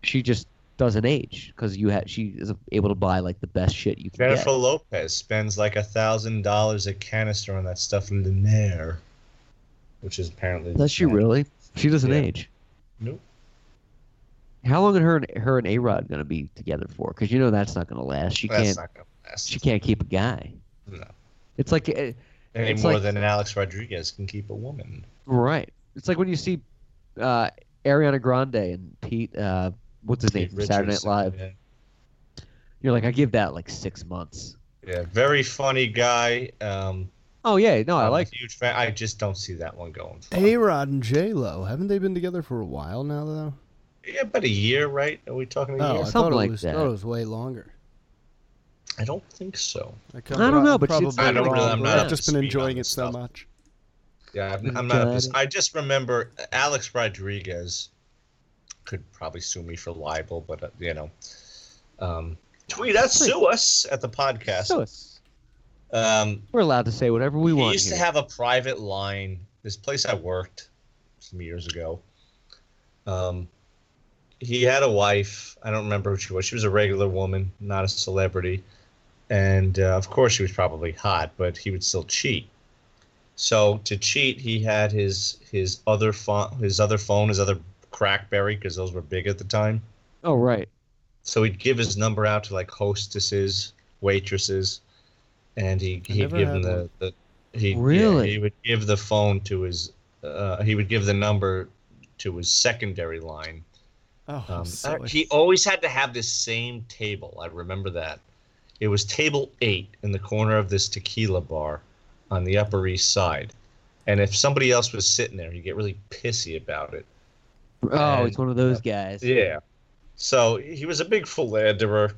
she just doesn't age because you had she is able to buy like the best shit you can Jennifer get. Lopez spends like a thousand dollars a canister on that stuff Linaire, which is apparently. Does she really? She doesn't Yeah. age. Nope. How long are her and her and A Rod gonna be together for? Because you know that's not gonna last. She That's can't. not gonna last. She can't keep a guy. No. It's like uh, Any it's more like- than Alex Rodriguez can keep a woman. right. It's like when you see uh, Ariana Grande and Pete. Uh, what's his name? Pete from Saturday Night Live. Yeah. You're like, I give that like six months. yeah, very funny guy. Um, Oh yeah, no, I I'm like. a huge fan. I just don't see that one going. Far. A Rod and J Lo haven't they been together for a while now though? Yeah, about a year, right? Are we talking a Oh, year? I Something thought it like was, that. thought it was way longer. I don't think so. I, I don't know, but she's- probably I don't really- wrong, I'm but not I've just been enjoying it this so much. Yeah, I'm, I'm not. up to- I just remember Alex Rodriguez could probably sue me for libel, but uh, you know, um, tweet us, sue us at the podcast. Um, we're allowed to say whatever we want. he used here. to have a private line. This place I worked some years ago. Um, he had a wife. I don't remember who she was. She was a regular woman, not a celebrity. And uh, of course, she was probably hot, but he would still cheat. So to cheat, he had his his other phone, his other phone, his other CrackBerry, because those were big at the time. oh right. So he'd give his number out to like hostesses, waitresses, and he I he'd never give had them the, the he Really? yeah, he would give the phone to his uh, he would give the number to his secondary line. Oh, Um, silly. he always had to have this same table. I remember that. It was table eight in the corner of this tequila bar on the Upper East Side. And if somebody else was sitting there, he'd get really pissy about it. Oh, And- it's one of those guys. Yeah. So he was a big philanderer.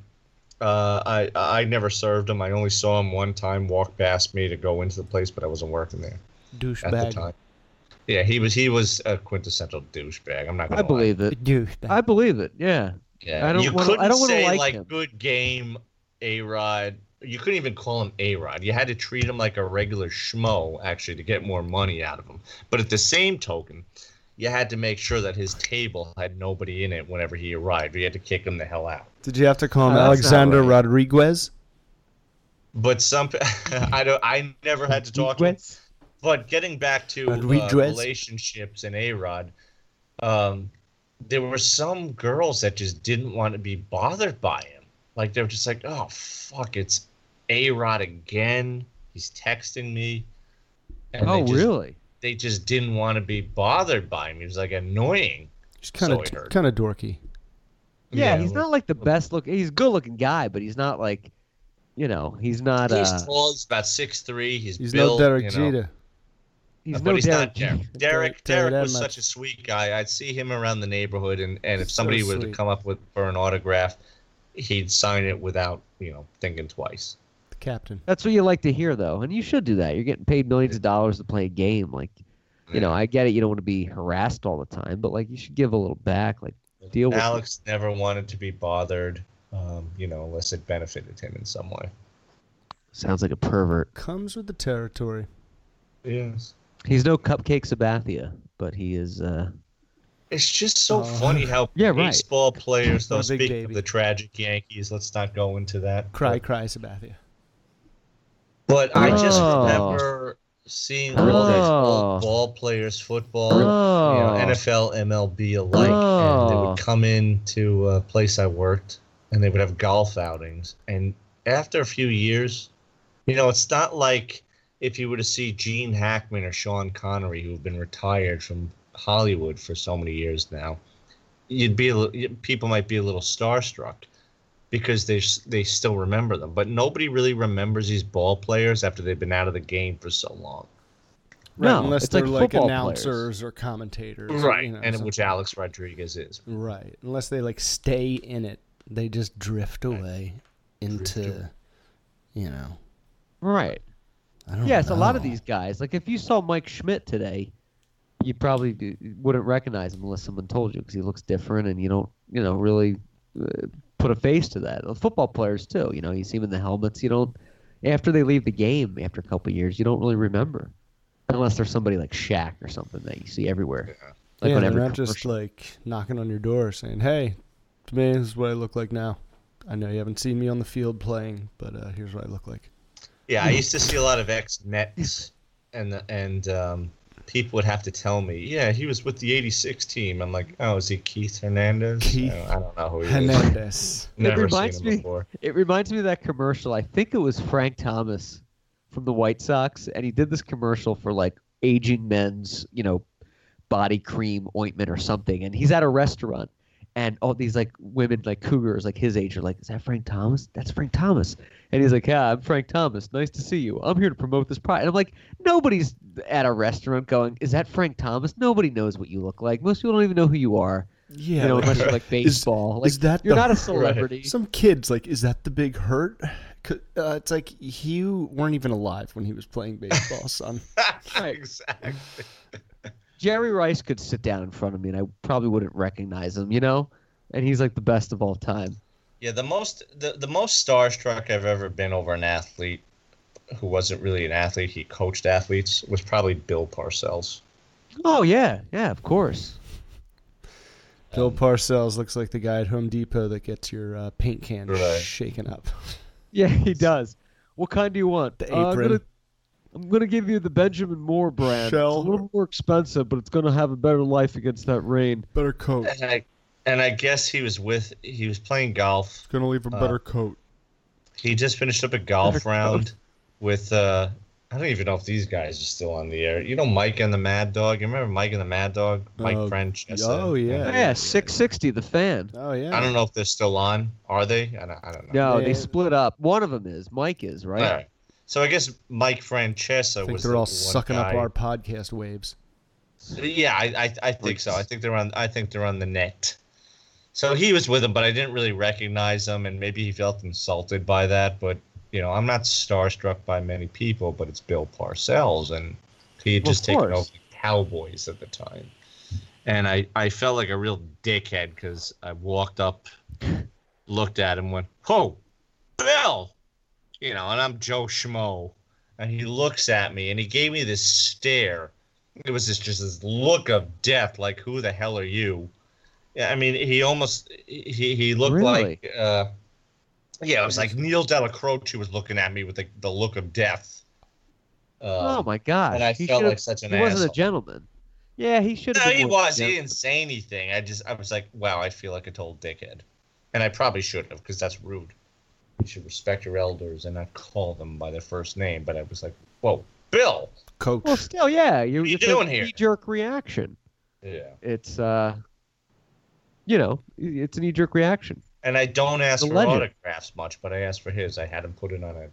Uh, I I never served him. I only saw him one time walk past me to go into the place, but I wasn't working there douchebag. at the time. Yeah, he was he was a quintessential douchebag. I'm not gonna I believe it. Douchebag. I believe it. Yeah. Yeah. I don't you wanna- I couldn't don't wanna say like like good game, A Rod. You couldn't even call him A Rod. You had to treat him like a regular schmo actually to get more money out of him. But at the same token, you had to make sure that his table had nobody in it whenever he arrived. You had to kick him the hell out. Did you have to call him Oh, Alexander right. Rodriguez? But some, I don't. I never had to talk to him. But getting back to uh, relationships and A Rod, um, there were some girls that just didn't want to be bothered by him. Like they were just like, "Oh fuck, it's A Rod again. He's texting me." And Oh, they just, really? They just didn't want to be bothered by him. He was like annoying. He's kind of heard. kind of dorky. Yeah, he's not like the best look. He's a good looking guy, but he's not like, you know, he's not. He's uh, tall. He's about six three. He's He's built, no Derek you know. Jeter. He's but no he's Derek not Derek. Jeter. Derek, Derek was such a sweet guy. I'd see him around the neighborhood, and, and if So somebody were to come up with for an autograph, he'd sign it without you know thinking twice. The captain. That's what you like to hear, though, and you should do that. You're getting paid millions of dollars to play a game. Like, you know, I get it. You don't want to be harassed all the time, but like, you should give a little back. Like, deal with. Alex never wanted to be bothered, um, you know, unless it benefited him in some way. Sounds like a pervert. Comes with the territory. Yes. He's no cupcake Sabathia, but he is. uh It's just so Oh. funny how Yeah, right. baseball players, though, What a big speaking baby. of the tragic Yankees, let's not go into that. Cry, But, cry, Sabathia. But I just Oh. remember seeing oh. all these Oh. old ball players, football, Oh. you know, oh. NFL, MLB alike, and they Oh. would come in to a place I worked, and they would have golf outings. And after a few years, you know, it's not like if you were to see Gene Hackman or Sean Connery, who have been retired from Hollywood for so many years now, you'd be a, people might be a little starstruck because they they still remember them. But nobody really remembers these ball players after they've been out of the game for so long. Right, No, unless they're like like, football announcers or commentators. or, Right, you know, and some- which Alex Rodriguez is. Right. Unless they like stay in it, they just drift away into, away. you know. right. I don't Yeah, it's a lot of these guys. Like, if you saw Mike Schmidt today, you probably wouldn't recognize him unless someone told you because he looks different, and you don't, you know, really uh, put a face to that. The football players too. You know, you see them in the helmets. You don't. After they leave the game, after a couple of years, you don't really remember, unless there's somebody like Shaq or something that you see everywhere. Like yeah, on they're every not just like knocking on your door saying, "Hey, to me, this is what I look like now." I know you haven't seen me on the field playing, but uh, here's what I look like. Yeah, I used to see a lot of ex Mets, and and um, people would have to tell me, yeah, he was with the '86 team. I'm like, oh, is he Keith Hernandez? Keith I, don't, I don't know who he is. Hernandez. Never seen reminds him me- before. It reminds me of that commercial. I think it was Frank Thomas from the White Sox, and he did this commercial for like aging men's, you know, body cream ointment or something. And he's at a restaurant, and all these like women, like cougars, like his age, are like, "Is that Frank Thomas? That's Frank Thomas." And he's like, "Yeah, I'm Frank Thomas. Nice to see you. I'm here to promote this product." And I'm like, nobody's at a restaurant going, "Is that Frank Thomas?" Nobody knows what you look like. Most people don't even know who you are. Yeah, you know, like, unless you're like baseball. like is that you're the- not a Right. celebrity. some kids like, is that the big hurt Uh, it's like you weren't even alive when he was playing baseball, son. Right. exactly. Jerry Rice could sit down in front of me and I probably wouldn't recognize him, you know? And he's like the best of all time. Yeah, the most the, the most starstruck I've ever been over an athlete who wasn't really an athlete, he coached athletes, was probably Bill Parcells. Oh yeah, yeah, of course. Bill Parcells looks like the guy at Home Depot that gets your uh, paint can Right. shaken up. Yeah, he does. What kind do you want? The Uh, I'm gonna give you the Benjamin Moore brand. Shell. It's a little more expensive, but it's gonna have a better life against that rain. Better coat. And I and I guess he was with he was playing golf. It's Gonna leave a Uh, better coat. He just finished up a golf Better round with uh I don't even know if these guys are still on the air. You know Mike and the Mad Dog? You remember Mike and the Mad Dog? Mike Oh, Francesa. oh, yeah. Yeah, Yeah, yeah, six sixty, the fan. Oh yeah. I don't know if they're still on. Are they? I don't, I don't know. No, Yeah. they split up. One of them is. Mike is, right? So I guess Mike Francesa was they're the all sucking up our podcast waves. Yeah, I, I, I think so. I think they're on. I think they're on the net. So he was with him, but I didn't really recognize him, and maybe he felt insulted by that. But you know, I'm not starstruck by many people, but it's Bill Parcells, and he had Well, just taken over the Cowboys at the time, and I I felt like a real dickhead because I walked up, looked at him, went, "Oh, Bill," you know, and I'm Joe Schmo, and he looks at me and he gave me this stare. It was this, just this look of death, like who the hell are you? I mean, he almost he he looked Really? like uh, yeah, it was like Neil Dellacroce was looking at me with the, the look of death. Uh, oh my god! and I he felt like such an He wasn't asshole. a gentleman. Yeah, he should have. No, he was. He didn't say anything. I just I was like, wow, I feel like a total dickhead, and I probably should have because that's rude. You should respect your elders and not call them by their first name. But I was like, whoa, Bill. Coach. Well, still, yeah. You, What are you doing a here? Knee-jerk reaction. Yeah. It's uh, you know, it's a knee-jerk reaction. And I don't ask The for legend. autographs much, but I asked for his. I had him put it on a,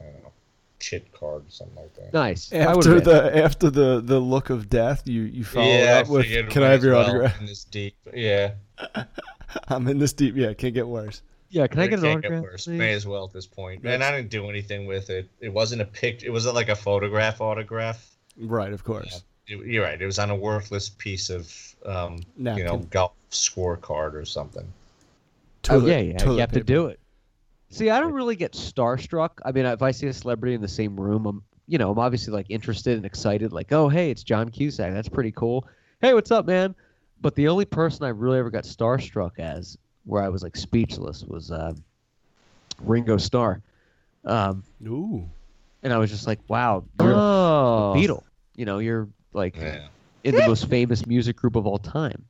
I don't know, chit card or something like that. Nice. After would've been. the after the the look of death, you you follow yeah, up with, "Can I have your well autograph?" In this deep, yeah. I'm in this deep. Yeah, can't get worse. Yeah, can I get an can't autograph? worse. May as well at this point. And I didn't do anything with it. It wasn't a pic. It wasn't like a photograph autograph. Right, of course. It- you're right. It was on a worthless piece of, um, you know, golf scorecard or something. Oh Toilet- yeah, yeah. You toilet have to do it. See, I don't really get starstruck. I mean, if I see a celebrity in the same room, I'm, you know, I'm obviously like interested and excited. Like, oh, hey, it's John Cusack. That's pretty cool. Hey, what's up, man? But the only person I really ever got starstruck as, where I was like speechless, was uh, Ringo Starr. Um, Ooh. and I was just like, wow, you're Oh. a Beatle. You know, you're like Yeah. in the most famous music group of all time,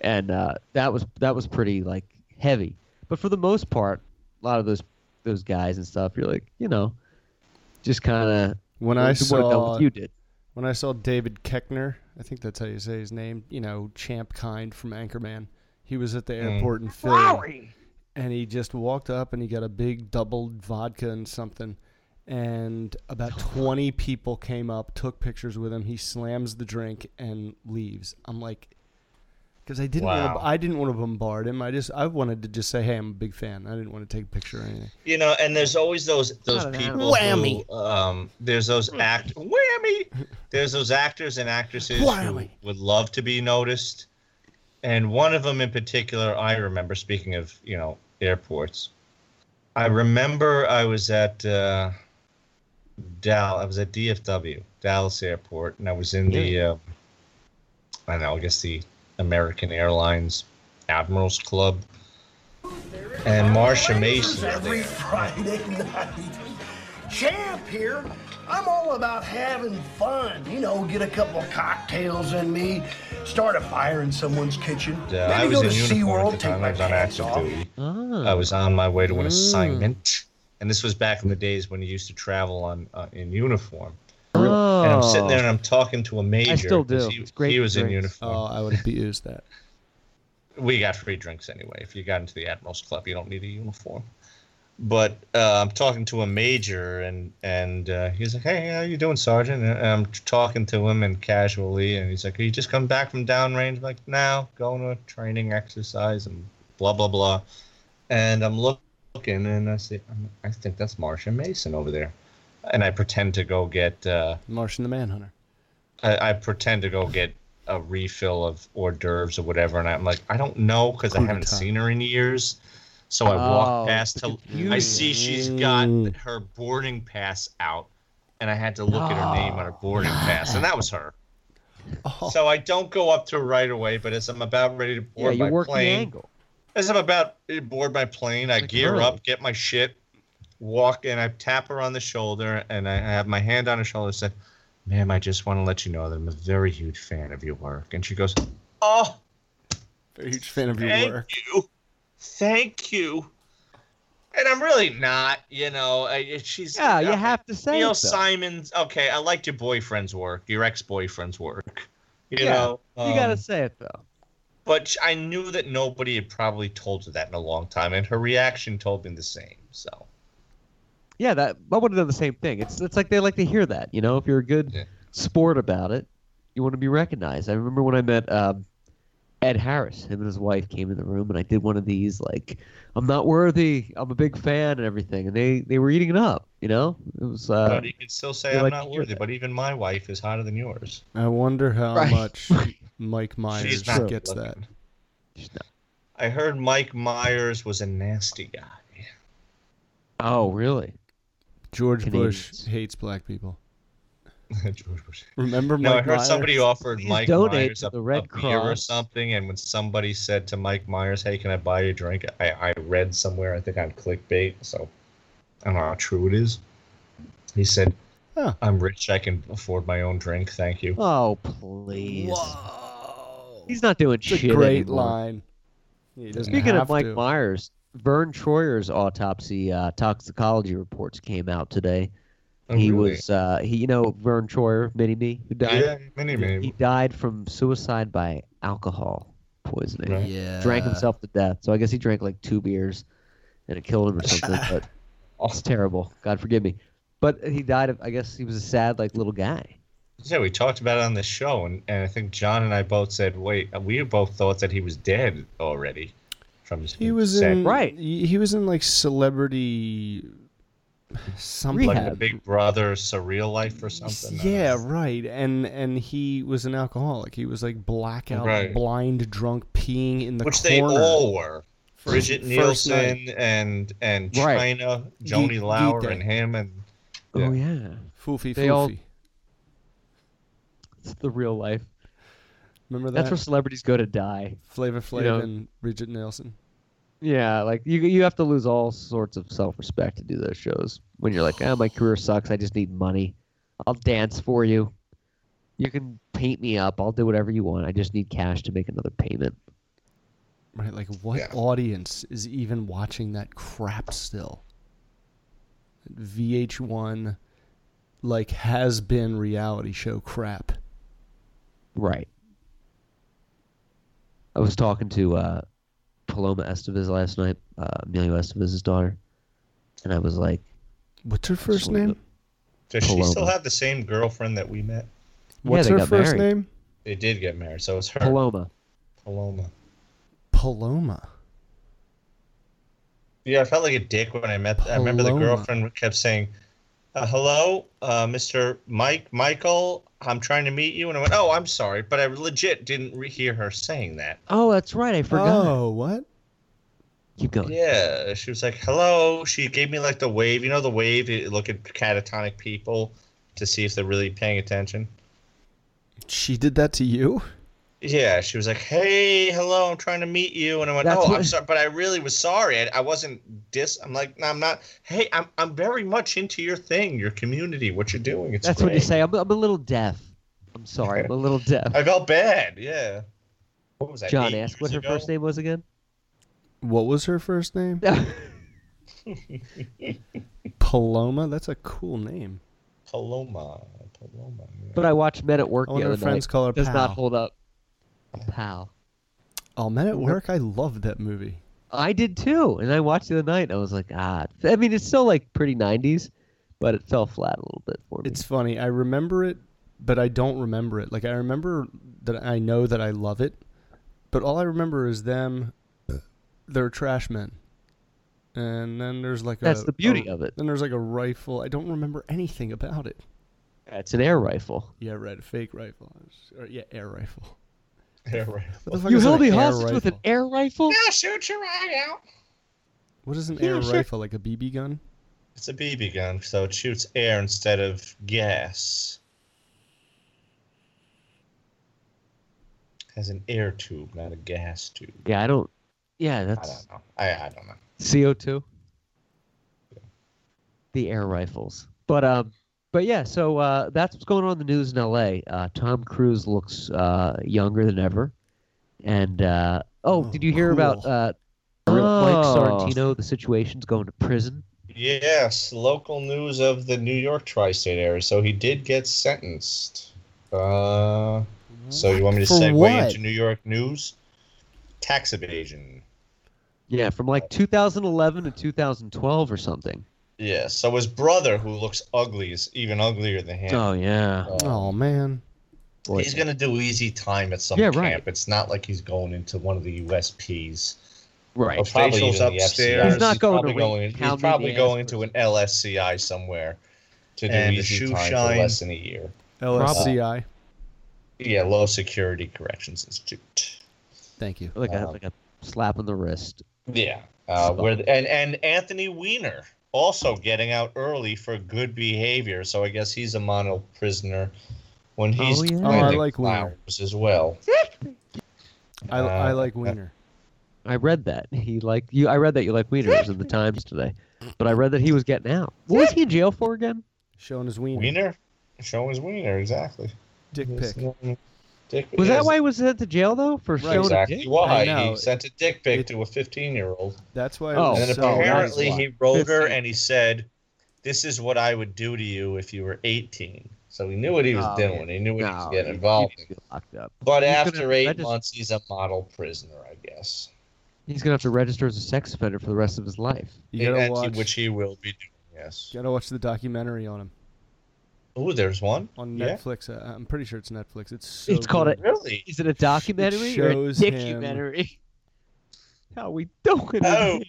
and uh, that was that was pretty like heavy. But for the most part, a lot of those those guys and stuff, you're like, you know, just kind of When I saw you did. when I saw David Koechner, I think that's how you say his name. You know, Champ Kind from Anchorman. He was at the Mm. airport in Philly, and he just walked up and he got a big doubled vodka and something. And about twenty people came up, took pictures with him. He slams the drink and leaves. I'm like, because I didn't want to, I didn't want to bombard him. I just I wanted to just say, hey, I'm a big fan. I didn't want to take a picture or anything. You know, and there's always those those people Whammy. who um there's those act whammy. There's those actors and actresses Whammy. who would love to be noticed. And one of them in particular I remember speaking of, you know, airports. I remember I was at uh Dal I was at DFW, Dallas Airport, and I was in the uh, I don't know, I guess the American Airlines Admirals Club. And Marsha Mason every. Friday night. Champ here. I'm all about having fun. You know, get a couple of cocktails in me, start a fire in someone's kitchen. Uh, Maybe I was go in to uniform SeaWorld, at take my I was on pants active off. duty. Ah. I was on my way to an Mm. assignment, and this was back in the days when you used to travel on uh, in uniform. Oh. And I'm sitting there and I'm talking to a major. still 'cause do. He, It's great he was in uniform. Oh, I would abuse that. we got free drinks anyway. If you got into the Admiral's Club, you don't need a uniform. But uh, I'm talking to a major, and and uh, he's like, "Hey, how you doing, Sergeant?" And I'm talking to him and casually, and he's like, "Are you just come back from downrange?" I'm like, "No, going to a training exercise and blah blah blah." And I'm look, looking, and I see, "I think that's Martian Mason over there," and I pretend to go get. Uh, Martian the Manhunter. I, I pretend to go get a refill of hors d'oeuvres or whatever, and I'm like, I don't know because I haven't seen her in years. So I Oh, walk past the to. I see she's got her boarding pass out, and I had to look at her name on her boarding pass, and that was her. Oh, So I don't go up to her right away, but as I'm about ready to board you my plane, as I'm about to board my plane, I Like gear early. up, get my shit, walk, and I tap her on the shoulder, and I have my hand on her shoulder. and Said, "Ma'am, I just want to let you know that I'm a very huge fan of your work." And she goes, "Oh, very huge fan of your thank work. you, thank you." And I'm really not, you know. I, she's Yeah, you have to say Neil it, though. Simon's okay. I liked your boyfriend's work, your ex-boyfriend's work. You Yeah, know, You gotta um, say it though. but I knew that nobody had probably told her that in a long time, and her reaction told me the same. So Yeah, that I would have done the same thing. It's it's like they like to hear that, you know. If you're a good Yeah. sport about it, You want to be recognized. I remember when I met um, Ed Harris. Him and his wife came in the room, and I did one of these like, "I'm not worthy. I'm a big fan," and everything. And they they were eating it up. You know, it was. Uh, but you can still say I'm like not worthy. But even my wife is hotter than yours. I wonder how Right. much Mike Myers She's not gets that. looking. not- I heard Mike Myers was a nasty guy. oh, really? George Bush hates black people. George Bush. Remember No, I heard Myers? somebody offered Please Mike donate Myers a, the Red a beer or something, and when somebody said to Mike Myers, "Hey, can I buy you a drink?" I, I read somewhere, I think on clickbait, so I don't know how true it is. He said, Huh. "I'm rich. I can afford my own drink. Thank you." Oh, please. Whoa. He's not doing It's a shit great anymore. line. Speaking of Mike to. Myers, Verne Troyer's autopsy uh, toxicology reports came out today. Oh, he really? was uh, he, you know, Verne Troyer, Mini Me, who died. yeah, many, many. He died from suicide by alcohol poisoning. Right. Yeah. Drank himself to death. So I guess he drank like two beers, and it killed him or something. but it's terrible. God forgive me. But he died of. I guess he was a sad like little guy. Yeah, we talked about it on the show, and, and I think Jon and I both said, "Wait, we both thought that he was dead already." From his He was sad- in Right. He he was in like celebrity something. like Rehab. the Big Brother surreal life or something. Yeah, right. And and he was an alcoholic. He was like blackout, Right. blind, drunk, peeing in the which corner. they all were. Brigitte first night. Nielsen and and Right. Chyna, Joanie Geek- Laurer, Geek and him, and Oh yeah, Foofy, They all- foofy. it's the real life. Remember that? That's where celebrities go to die. Flavor Flav know- and Brigitte Nielsen. Yeah, like you you have to lose all sorts of self respect to do those shows. When you're like, ah, my career sucks. I just need money. I'll dance for you. You can paint me up. I'll do whatever you want. I just need cash to make another payment. Right, like what Yeah. audience is even watching that crap still? VH1 like has been reality show crap. Right. I was talking to uh, Paloma Estevez last night, uh, Emilio Estevez's daughter, and I was like, What's her first name? go- does she still have the same girlfriend that we met? What's they her first married. name? They did get married, so it's her. Paloma. Paloma. Paloma. Yeah, I felt like a dick when I met. I remember the girlfriend kept saying, uh, "Hello, uh, Mr. Mike, Michael. I'm trying to meet you." And I went, "Oh, I'm sorry, but I legit didn't re- hear her saying that." Oh, that's right. I forgot. Oh, what? Keep going. Yeah, she was like, "Hello." She gave me like the wave. You know the wave. You look at catatonic people to see if they're really paying attention. She did that to you? Yeah, she was like, "Hey, hello, I'm trying to meet you," and I went, That's "Oh, I'm what- sorry, but I really was sorry. I, I wasn't dis. I'm like, no, I'm not. Hey, I'm I'm very much into your thing, your community, what you're doing. It's That's what you say. I'm, I'm a little deaf. I'm sorry. I'm a little deaf. I felt bad. Yeah. What was that? Jon, asked what years her first name was again. What was her first name? Paloma? That's a cool name. Paloma. Paloma. yeah. but I watched Men at Work I the wonder other if friends night. call her Does Pal. not hold up. Pal. Oh, Men at Work, I loved that movie. I did too, and I watched it the other night. And I was like, ah. I mean, it's still like pretty '90s, but it fell flat a little bit for me. It's funny. I remember it, but I don't remember it. Like I remember that I know that I love it, but all I remember is them. They're trash men, and then there's like a That's a, the beauty a- of it. Then there's like a rifle. I don't remember anything about it. It's an air rifle. Yeah, right. A fake rifle. Or, yeah, air rifle. Yeah, right. What the fuck You is held an me air hostage with an air rifle? Yeah, shoot your eye out. What is an Yeah, air sure. rifle? Like a BB gun? It's a BB gun, so it shoots air instead of gas. Has an air tube, not a gas tube. Yeah, I don't. Yeah, I that's don't know. I, I don't know. CO2. The air rifles. But um but yeah, so uh that's what's going on in the news in LA. Uh Tom Cruise looks uh younger than ever. And uh oh, Oh, did you hear about cool. uh Mike Oh. Sorrentino, the situation's going to prison? Yes, local news of the New York tri-state area. So he did get sentenced. Uh, so you want me to For segue what? into New York news? Tax evasion. Yeah, from like 2011 to 2012 or something. Yeah. So his brother, who looks ugly, is even uglier than him. Oh yeah. Uh, Oh man. Boy, He's gonna do easy time at some Yeah, camp. right. It's not like he's going into one of the USPs. right. Or probably Facials even the upstairs. He's not going to probably ring- going. pound He's probably going ass to an LSCI somewhere to do And easy shoe time shine. for less than a year. LSCI. Yeah, low security corrections institute. Thank you. Like a Um, like a slap on the wrist. Yeah, uh, where the- and and Anthony Weiner also getting out early for good behavior. So I guess he's a model prisoner when he's Oh, yeah. Oh, I like Weiner. flowers as well. I, I Uh, like Wiener. I read that he like you. I read that you like Wiener. It was in the Times today, but I read that he was getting out. What was he in jail for again? Showing his wiener. Wiener, showing his Wiener exactly. Dick Yes, pic. No, Dick, Was that why he was sent to jail though for Right. showing a exactly dick? why he sent a dick pic It- to a 15 year old? That's why. Oh, And so, apparently he wrote her and he said, "This is what I would do to you if you were 18." So he knew what he was Oh, doing. yeah. He knew what he was getting he- involved he'd in. locked up. But He's gonna after eight register- months, he's a model prisoner, I guess. He's gonna have to register as a sex offender for the rest of his life. You gotta And watch. which he will be doing. Yes. Gotta watch the documentary on him Oh, there's one. on Yeah. Netflix. Uh, I'm pretty sure it's Netflix. It's so It's called good. it- Really? Is it a documentary or a shows him- documentary? How we doing? Oh.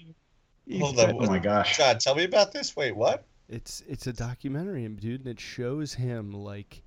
He's Hold on. Oh my gosh. God, tell me about this. Wait, what? It's it's a documentary, dude, and it shows him like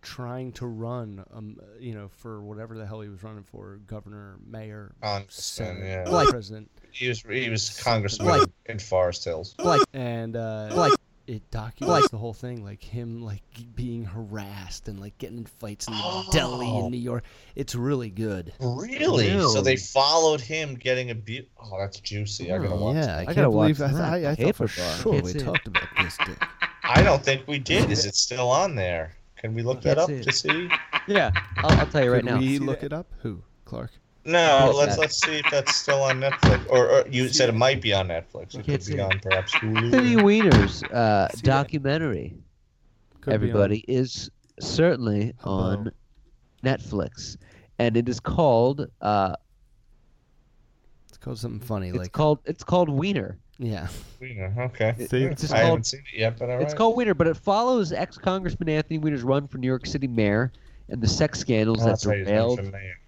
trying to run, um, you know, for whatever the hell he was running for, governor, mayor, Congressman, senator, yeah. Like- president, He was he was congressman Like- in Forest Hills. like and uh, Like- it documents the whole thing, like him like being harassed and like getting in fights in the deli Oh. in New York. It's really good. Really? So they followed him getting abused. Oh, that's juicy. I gotta Oh, watch. yeah, that. I, I can't gotta believe watch I, that. I, I thought for sure Can't we it. talked about this. Dick. I don't think we did. Is it still on there? Can we look that up it. to see? yeah. I'll, I'll tell you right Could now. we look that? it up? Who? Clark. No, let's that- let's see if that's still on Netflix. Or, or you said it might be on Netflix. It could be it. on perhaps Anthony Weiner's uh, documentary, Could be on- everybody, is certainly Hello. on Netflix, and it is called uh, It's called something funny, it's like called it's called Weiner. yeah. Weiner, Okay. See, it's just I called- haven't seen it yet, but all right. It's called Weiner, but it follows ex-congressman Anthony Weiner's run for New York City mayor and the sex scandals Oh, that that's right, he's running derailed for mayor.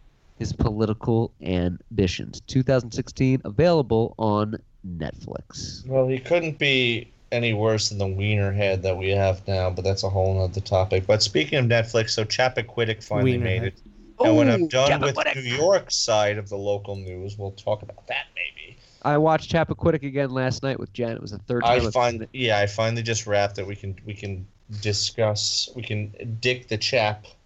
His political ambitions. 2016, available on Netflix. Well, he couldn't be any worse than the wiener head that we have now, but that's a whole other topic. But speaking of Netflix, so Chappaquiddick finally Wiener made head. it. And when I'm done with New York side of the local news, we'll talk about that maybe. I watched Chappaquiddick again last night with Jen. It was the third time. I find, yeah, I finally just wrapped it. We can we can discuss, we can dick the chap when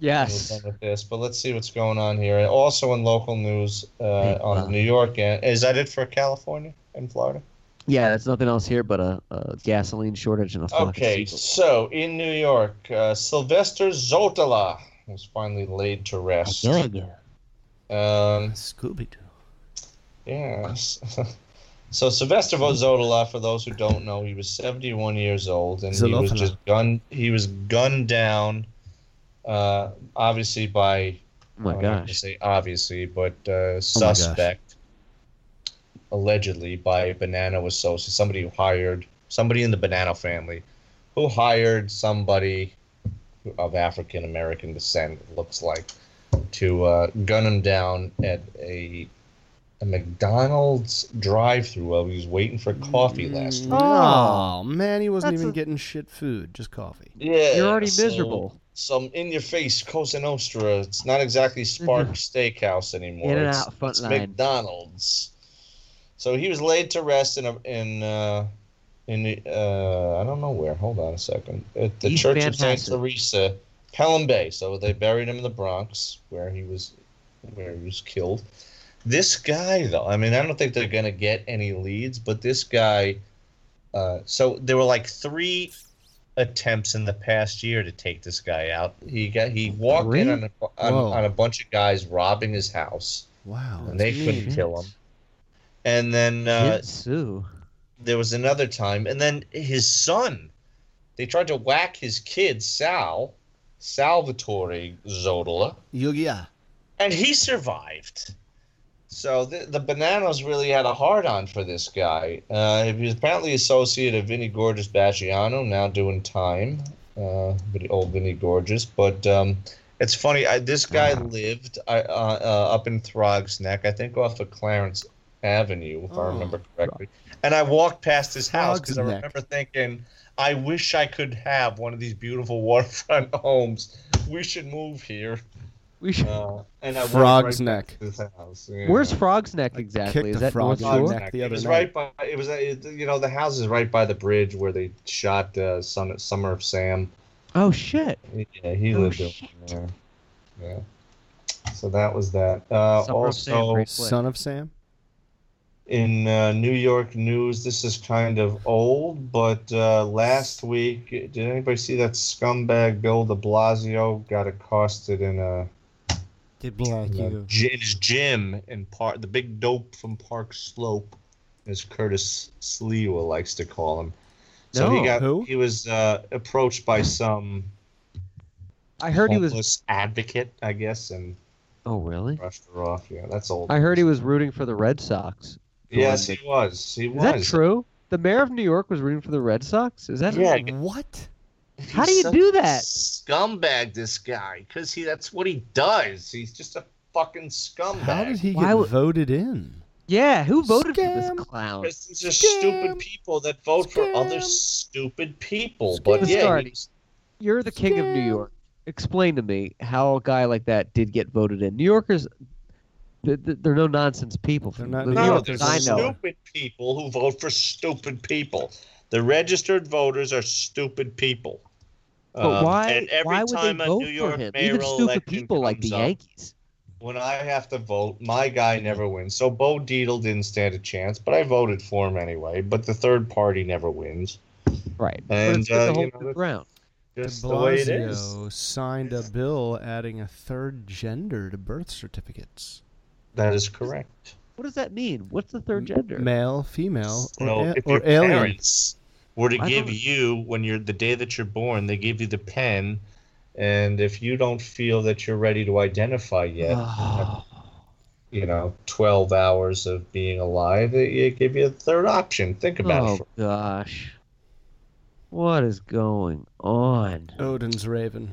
Yes. with this. But let's see what's going on here. Also in local news uh, on wow. New York end, is that it for California and Florida? Yeah, that's nothing else here but a, a gasoline shortage and a flock of Okay, so in New York, uh, Sylvester Zottola was finally laid to rest. Um, Scooby Doo. yes. so Sylvester Zottola, for those who don't know, he was 71 years old, and he was just gunned. He was gunned down, uh, obviously by. Oh my I'm not gonna gosh. Say obviously, but uh, Oh suspect. allegedly by a Bonanno associate, somebody who hired somebody in the Bonanno family, who hired somebody of African American descent. It looks like to uh, gun him down at a a McDonald's drive-through while he was waiting for coffee last Mm, week. Oh, man, he wasn't That's even a- getting shit food, just coffee. Yeah, You're already so- miserable. Some in-your-face Cosa Nostra. It's not exactly Sparks Steakhouse anymore. In it's, it's line. McDonald's. So he was laid to rest in a, in uh, in the, uh, I don't know where. Hold on a second. At the East Church of Saint Teresa, Pelham Bay. So they buried him in the Bronx, where he was where he was killed. This guy, though, I mean, I don't think they're gonna get any leads, but this guy. Uh, so there were like three attempts in the past year to take this guy out. He got he walked in on a, on, on a bunch of guys robbing his house, Wow. and they couldn't mean. kill him. And then uh, Sue. there was another time, and then his son. They tried to whack his kid Sal, Salvatore Zottola. Yugia. and he survived. So the, the Bonannos really had a hard on for this guy. Uh, he was apparently associate of Vinnie Gorgeous Basciano, now doing time. Uh, old Vinny Gorgeous, but um, It's funny. I, this guy lived I, uh, uh, up in Throgs Neck, I think off of Clarence Avenue, if I Oh. remember correctly. And I walked past his house because I remember thinking, I wish I could have one of these beautiful waterfront homes. We should move here. We should. Uh, and I Frog's right Neck. back to his house. yeah. Where's Frog's Neck exactly? Is that frog North in the Shore? neck. the it was night. right by. It was. uh, It, you know, the house is right by the bridge where they shot uh, Son, Summer of Sam. Oh shit! Yeah, he Oh, lived over shit. there. Yeah. So that was that. Uh, Summer of Sam, also. Son of Sam. in uh, New York news, this is kind of old, but uh, last week, did anybody see that scumbag Bill De Blasio got accosted in a Did black in, a gy- in his gym in Park, the big dope from Park Slope, as Curtis Sliwa likes to call him. So No. he got Who? he was uh, approached by some I heard he was. homeless advocate, I guess, and Oh really? brushed her off. Yeah, that's old. I heard he was rooting for the Red Sox. Yes, he was. He was. Is that true? The mayor of New York was rooting for the Red Sox. Is that? Yeah. What? How do you do that? Scumbag, this guy, because he that's what he does. He's just a fucking scumbag. How did he Why get would- voted in? Yeah. Who voted for Scam. this clown? Because these are Scam. stupid people that vote for other Scam. stupid people. But Scam. yeah, Biscardi. he's- You're the king of New York. Explain to me how a guy like that did get voted in. New Yorkers, th- th- they're no nonsense people. They're not The New no, Yorkers there's I know. stupid people who vote for stupid people. The registered voters are stupid people. But Um, why? and every why would time they a vote New York for him? mayoral Even stupid people like the comes up, Yankees. when I have to vote, my guy never wins. So Bo Dietl didn't stand a chance, but I voted for him anyway. But the third party never wins. Right. but And, it's good uh, to you hold know, the that's- ground. De Just the way it is. Blasio signed a bill adding a third gender to birth certificates. That is correct. What does that mean? What's the third gender? Male, female, or, So a- if or your alien. parents were to I give don't- you when you're the day that you're born, they give you the pen, and if you don't feel that you're ready to identify yet, Oh, you know, 12 hours of being alive, they they give you a third option. Think about oh it. For, gosh. What is going on? Odin's Raven.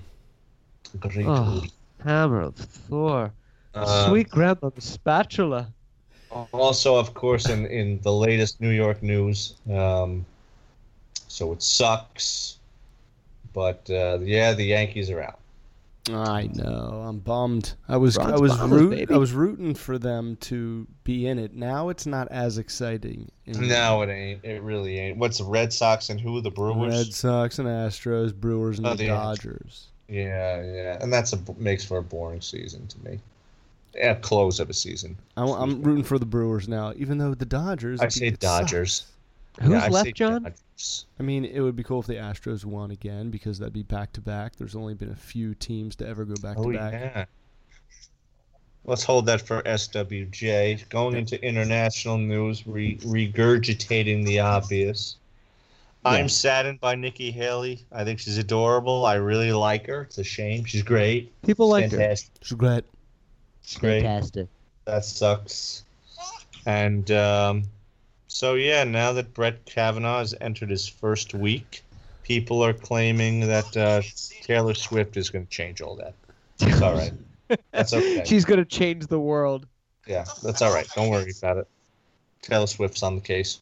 great. Oh, hammer of Thor. Uh, Sweet grandma, the spatula. Also, of course, in, in the latest New York news, um, so it sucks, but uh, yeah, the Yankees are out. I know. I'm bummed. I was I was Bombers, root, baby. I was rooting for them to be in it. Now it's not as exciting. in- No, it ain't. It really ain't. What's the Red Sox and who? The Brewers. Red Sox and Astros, Brewers and Oh, the the Astros. Dodgers. Yeah, yeah, and that's a makes for a boring season to me. Yeah, close of a season. I'm, I'm rooting for the Brewers now, even though the Dodgers. I it say sucks. Dodgers. Who's Yeah, left, Jon? Dodgers. I mean, it would be cool if the Astros won again because that'd be back to back. There's only been a few teams to ever go back Oh to back. Let's hold that for SWJ. Going into international news, re- regurgitating the obvious. I'm saddened by Nikki Haley. I think she's adorable. I really like her. It's a shame. She's great. People like her. She's great. She's Great. Fantastic. That sucks. And um, so, yeah, now that Brett Kavanaugh has entered his first week, people are claiming that uh, Taylor Swift is going to change all that. It's all right. That's okay. She's gonna change the world. Yeah, that's all right. Don't worry about it. Taylor Swift's on the case.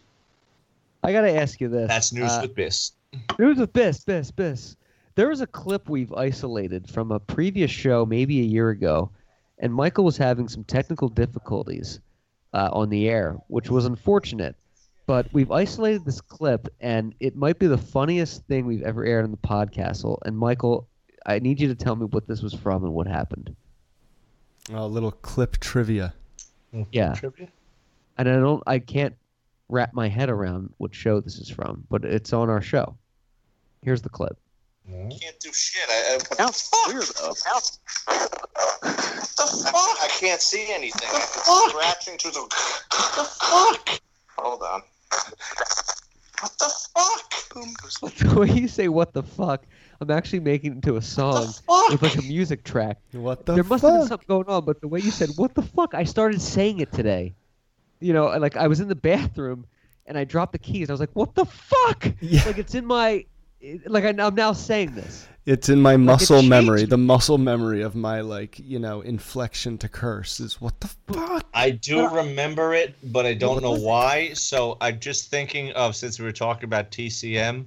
I gotta ask you this. That's news Uh, with Biss. News with Biss, Biss, Biss. There was a clip we've isolated from a previous show, maybe a year ago, and Michael was having some technical difficulties uh, on the air, which was unfortunate. But we've isolated this clip, and it might be the funniest thing we've ever aired on the podcast. And Michael, I need you to tell me what this was from and what happened. A little clip trivia. Mm-hmm. Yeah. Trivia? And I don't, I can't wrap my head around what show this is from, but it's on our show. Here's the clip. Mm-hmm. Can't do shit. I, I, Sounds weirdo. the fuck? I can't see anything. The it's scratching through the. the fuck? Hold on. What the fuck? the way you say "what the fuck," I'm actually making it into a song with like a music track. What the there must have been something going on, but the way you said "what the fuck," I started saying it today. You know, like I was in the bathroom and I dropped the keys. I was like, "What the fuck?" Yeah. Like it's in my, it- like I, I'm now saying this. It's in my muscle memory. me. The muscle memory of my like, you know, inflection to curse is what the fuck. I do remember it, but I don't know why. So I'm just thinking of since we were talking about TCM.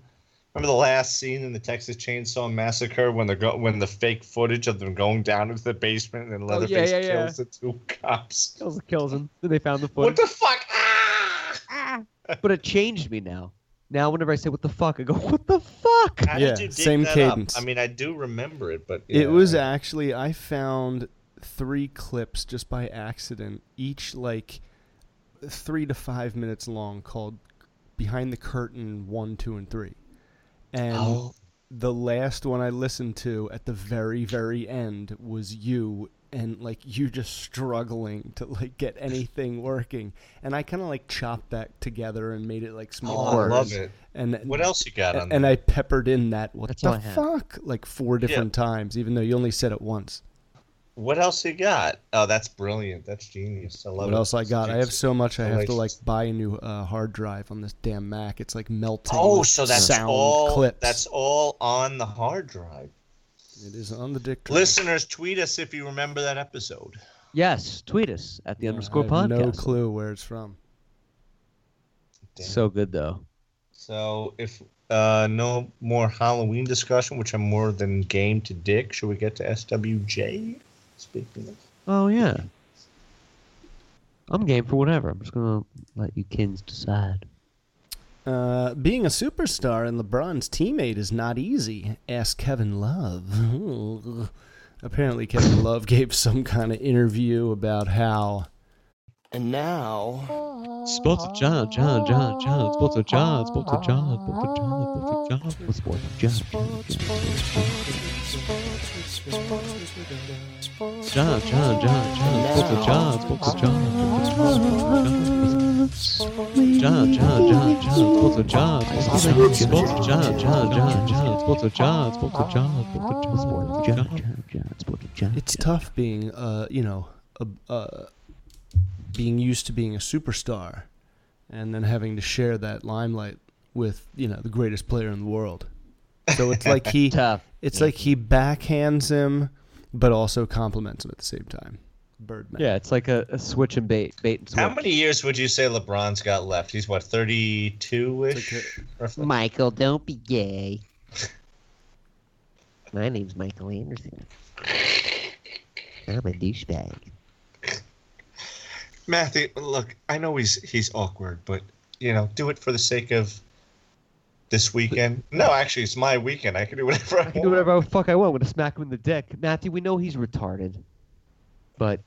Remember the last scene in the Texas Chainsaw Massacre when the go- when the fake footage of them going down into the basement and Oh, Leatherface yeah, yeah, yeah. kills the two cops. Kills, kills him. Then they found the What the fuck? Ah! but it changed me now. Now whenever I say what the fuck, I go what the fuck. How Yeah, did you dig same that cadence. Up? I mean, I do remember it, but It yeah. was actually I found three clips just by accident, each like three to five minutes long, called "Behind the Curtain" one, two, and three. And Oh. the last one I listened to at the very, very end was you and like you just struggling to like get anything working. And I kind of like chopped that together and made it like small. Oh, I love it. And What else you got on and I peppered in that what That's the all I had. fuck like four different times, even though you only said it once. What else you got? Oh, that's brilliant. That's genius. I love it. What it. else I got? I have so much I have to like buy a new uh, hard drive on this damn Mac. It's like melting. Oh, so that's sound all. clips. That's all on the hard drive. It is on the dick. drive. Listeners, tweet us if you remember that episode. Yes, tweet us at the underscore I have podcast. No clue where it's from. Damn. So good though. So if uh, no more Halloween discussion, which I'm more than game to dick, should we get to SWJ? Speaking of. Oh yeah. I'm game for whatever. I'm just gonna let you kins decide. Uh, being a superstar and LeBron's teammate is not easy. Ask Kevin Love. Apparently, Kevin Love gave some kind of interview about how. And now, Sports of Jon, Jon, Jon, Jon, Sports of Jon, Sports of Jon, Sports of Jon, Sports of Jon, Sports of Jon, Jon, Jon, Jon, Jon, Sports of Jon, Sports of Jon, Jon, Jon, Jon, Jon, Sports of Jon, Sports of Jon, Jon, Jon, Jon, Sports of Jon, Sports of Jon, Sports of Jon, Sports of Jon, Jon, Sports of Jon. it's tough being, uh, you know, a, uh, being used to being a superstar, and then having to share that limelight with, you know, the greatest player in the world. So it's like he, Tough. it's like he backhands him, but also compliments him at the same time. Birdman. Yeah, it's like a, a switch and bait, bait and switch. How many years would you say LeBron's got left? He's what, thirty-two ish. like Michael, don't be gay. My name's Michael Anderson. I'm a douchebag. Matthew, look, I know he's he's awkward, but you know, do it for the sake of this weekend. No, actually, it's my weekend. I can do whatever I, I can want. do whatever the fuck I want. I'm gonna smack him in the dick. Matthew, we know he's retarded, but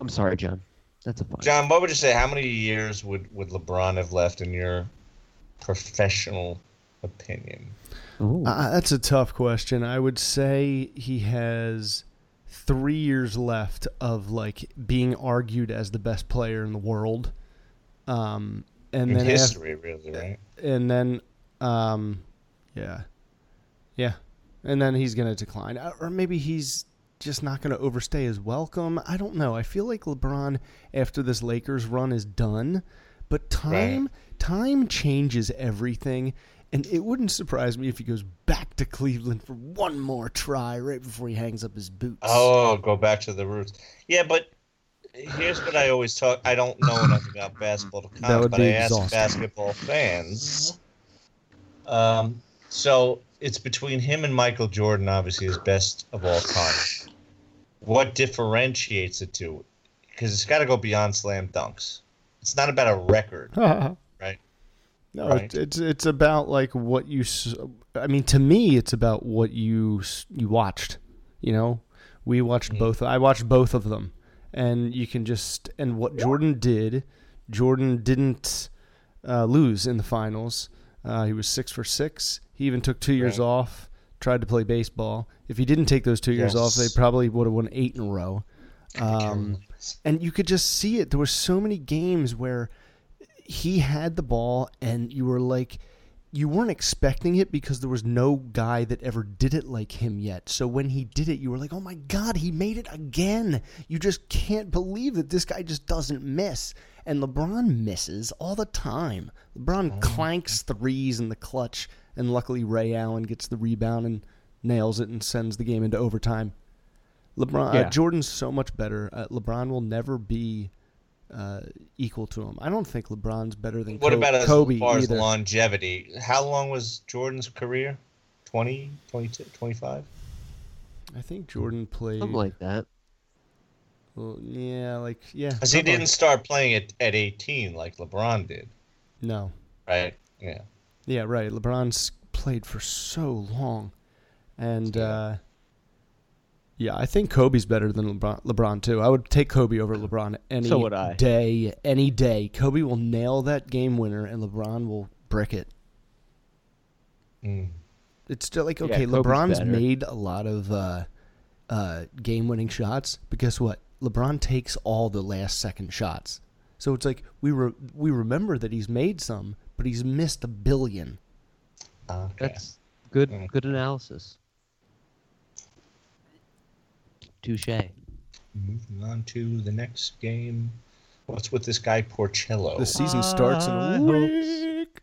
I'm sorry, Jon. That's a fine. Jon, what would you say? How many years would would LeBron have left in your professional opinion? Ooh. Uh, that's a tough question. I would say he has three years left of like being argued as the best player in the world. Um, and In then af- history, really, right? and then, um, yeah, yeah, and then he's gonna decline, Uh, or maybe he's just not gonna overstay his welcome. I don't know. I feel like LeBron after this Lakers run is done, but time time changes everything. And it wouldn't surprise me if he goes back to Cleveland for one more try right before he hangs up his boots. Oh, go back to the roots. Yeah, but here's what I always talk. I don't know enough about basketball to comment, but I ask basketball fans. Um, so it's between him and Michael Jordan, obviously his best of all time. What differentiates the two? Because it's got to go beyond slam dunks. It's not about a record, right? No, Right. it's, it's it's about like what you. I mean, to me, it's about what you you watched. You know, we watched Mm. both. I watched both of them, and you can just and what Jordan did. Jordan didn't uh, lose in the finals. Uh, he was six for six. He even took two years Right. off. Tried to play baseball. If he didn't take those two years off, they probably would have won eight in a row. Um, and you could just see it. There were so many games where he had the ball, and you were like, you weren't expecting it because there was no guy that ever did it like him yet. So when he did it, you were like, oh my God, he made it again. You just can't believe that this guy just doesn't miss. and LeBron misses all the time. LeBron clanks threes in the clutch, and luckily Ray Allen gets the rebound and nails it and sends the game into overtime. LeBron, Yeah. uh, Jordan's so much better. Uh, LeBron will never be uh, equal to him. I don't think LeBron's better than What Co- about as Kobe far as either. longevity? How long was Jordan's career? 20, 22, 25? I think Jordan played. Something like that. well, yeah, like yeah. Because he didn't like- start playing at, at 18 like LeBron did, No. right? Yeah. Yeah, right. LeBron's played for so long, and uh, yeah, I think Kobe's better than LeBron, LeBron too. I would take Kobe over LeBron any So would I. day, any day. Kobe will nail that game winner, and LeBron will brick it. Mm. It's still like okay, Kobe's LeBron's better. made a lot of uh, uh, game-winning shots, but guess what? LeBron takes all the last-second shots. So it's like we re- we remember that he's made some, but he's missed a billion. Okay. That's good. Mm. Good analysis. Touche. Moving on to the next game. What's with this guy Porcello? The season starts in a week.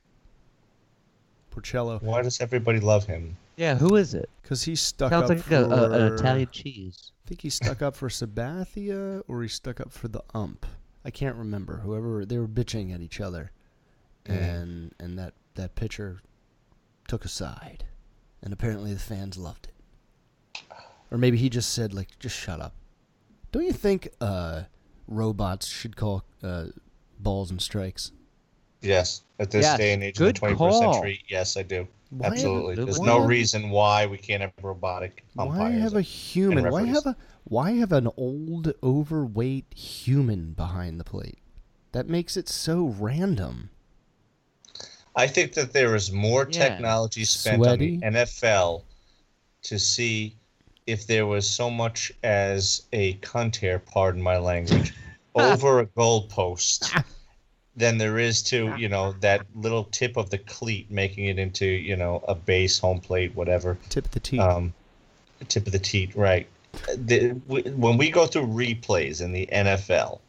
Porcello, Why does everybody love him? Yeah, who is it? because he's stuck Sounds up like for. a, a, an Italian cheese. I think he's stuck up for Sabathia, or he's stuck up for the ump. I can't remember. Whoever they were bitching at each other, and and that that pitcher took a side, and apparently the fans loved it. Or maybe he just said like, just shut up. Don't you think uh, robots should call uh, balls and strikes? Yes, at this Yes, day and age of good the 21st call. century, yes, I do. Why have- Absolutely. There's no have- reason why we can't have robotic umpires. Why have a human? Why have a why have an old, overweight human behind the plate? That makes it so random. I think that there is more Yeah. technology spent Sweaty. on the NFL to see if there was so much as a cunt hair, pardon my language, over a goalpost than there is to, you know, that little tip of the cleat making it into, you know, a base, home plate, whatever. Tip of the teeth. Um, tip of the teat, right. The, we, when we go through replays in the NFL,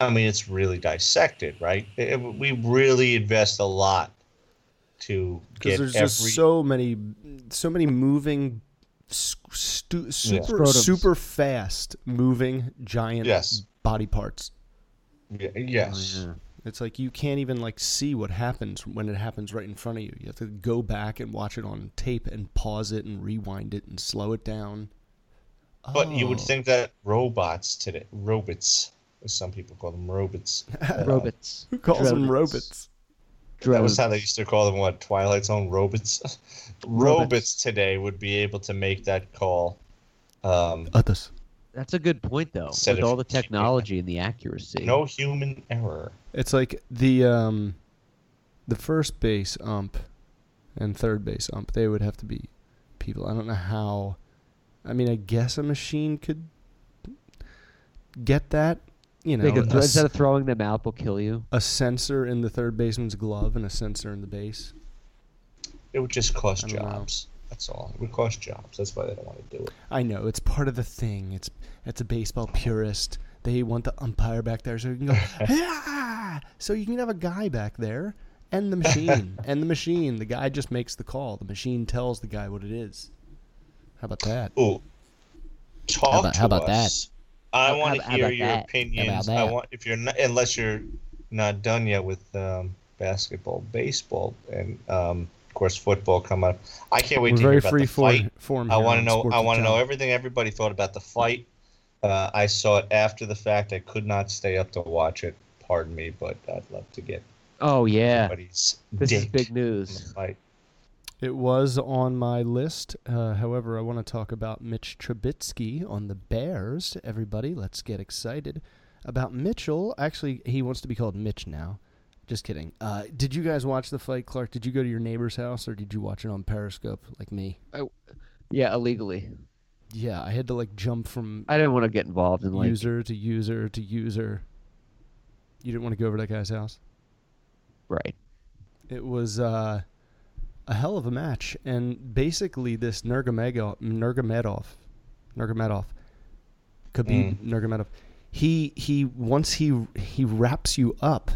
I mean, it's really dissected, right? It- it- we really invest a lot to Because get there's every. just so many, so many moving, stu- super Scrotums. super fast moving giant Yes. body parts. Y- yes. Oh, yeah. It's like you can't even like see what happens when it happens right in front of you. You have to go back and watch it on tape and pause it and rewind it and slow it down. But you would Oh. think that robots today, robots, as some people call them, robots. uh, Robots. Who calls them Drones. robots? That was how they used to call them. What Twilight Zone robots? robots today would be able to make that call. Um, Others. That's a good point, though. Instead With of- all the technology and the accuracy. no human error. It's like the um, the first base ump and third base ump. They would have to be people. I don't know how. I mean, I guess a machine could get that. You know, They could a, throw- s- instead of throwing them out, they'll kill you. a sensor in the third baseman's glove and a sensor in the base. It would just cost I don't know. jobs. That's all. It would cost jobs. That's why they don't want to do it. I know it's part of the thing. It's it's a baseball purist. They want the umpire back there so you can go, "Ah!" so you can have a guy back there and the machine and the machine. The guy just makes the call. The machine tells the guy what it is. How about that? Ooh, talk about- to how about that? Us. I How- want to how- how hear your that? Opinions. about I want if you're not unless you're not done yet with um, basketball, baseball, and um, of course football come up. I can't wait We're to very hear about free the for, fight. form. I want to know. I want to know everything everybody thought about the fight. Uh, I saw it after the fact. I could not stay up to watch it. Pardon me, but I'd love to get Oh, yeah. everybody's This is date big on the news. fight. It was on my list. Uh, however, I want to talk about Mitch Trubisky on the Bears. Everybody, let's get excited about Mitchell. Actually, he wants to be called Mitch now. Just kidding. Uh, did you guys watch the fight, Clark? Did you go to your neighbor's house or did you watch it on Periscope like me? Oh. Yeah, illegally. Yeah, I had to like jump from I didn't want to get involved in like. user to user to user. You didn't want to go over to that guy's house? Right. It was uh, a hell of a match, and basically this Nurmagomedov, Nurmagomedov, Nurmagomedov, Khabib Nurmagomedov, he he once he he wraps you up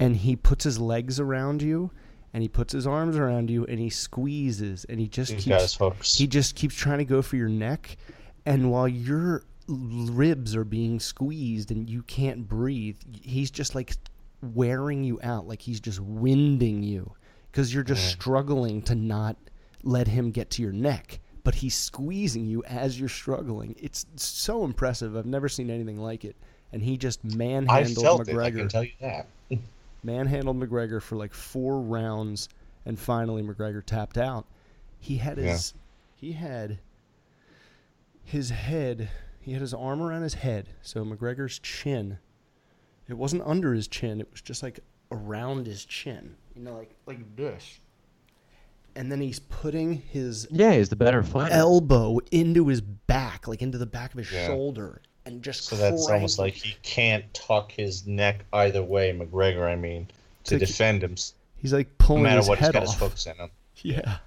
and he puts his legs around you and he puts his arms around you and he squeezes and he just He's keeps he just keeps trying to go for your neck. And while your ribs are being squeezed and you can't breathe he's just like wearing you out. Like he's just winding you because you're just struggling to not let him get to your neck but he's squeezing you as you're struggling it's so impressive i've never seen anything like it and he just manhandled felt it. I mcgregor can tell you that. manhandled McGregor for like four rounds, and finally McGregor tapped out. He had his he had his head he had his arm around his head, so McGregor's chin. It wasn't under his chin; it was just like around his chin, you know, like like this. And then he's putting his Yeah, he's the better fighter. elbow into his back, like into the back of his Yeah. shoulder, and just So that's almost like he can't tuck his neck either way, McGregor, I mean, to Like he- defend him, he's like no pulling matter his what, he's head got off. his hooks in him. Yeah,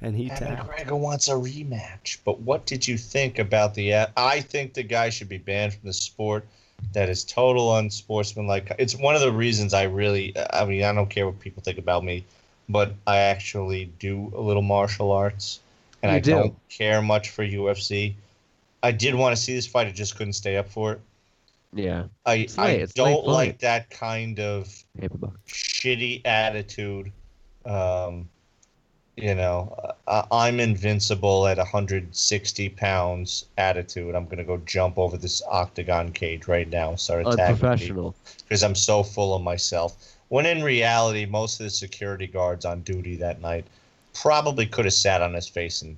and he And tapped. McGregor wants a rematch. But what did you think about the? I think the guy should be banned from the sport. That is total unsportsmanlike. It's one of the reasons I really. I mean, I don't care what people think about me, but I actually do a little martial arts, and You I do. don't care much for UFC. I did want to see this fight. I just couldn't stay up for it. Yeah. I It's I late- it's late don't like that kind of shitty attitude. Um, you know, uh, I'm invincible at 160 pounds attitude. I'm gonna go jump over this octagon cage right now, and start attacking because I'm so full of myself. When in reality, most of the security guards on duty that night probably could have sat on his face and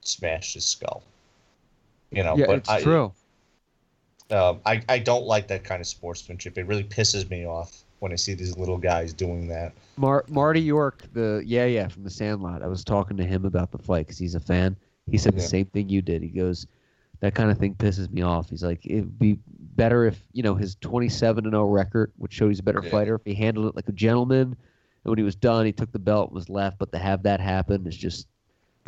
smashed his skull. You know, yeah, but it's I, true. um, I, I don't like that kind of sportsmanship. It really pisses me off when I see these little guys doing that. Mar- Marty York, the yeah yeah from the Sandlot. I was talking to him about the fight because he's a fan. He said the same thing you did. He goes, that kind of thing pisses me off. He's like, it'd be better if you know his 27 and 0 record, which showed he's a better Yeah. fighter, if he handled it like a gentleman. And when he was done, he took the belt and was left. But to have that happen is just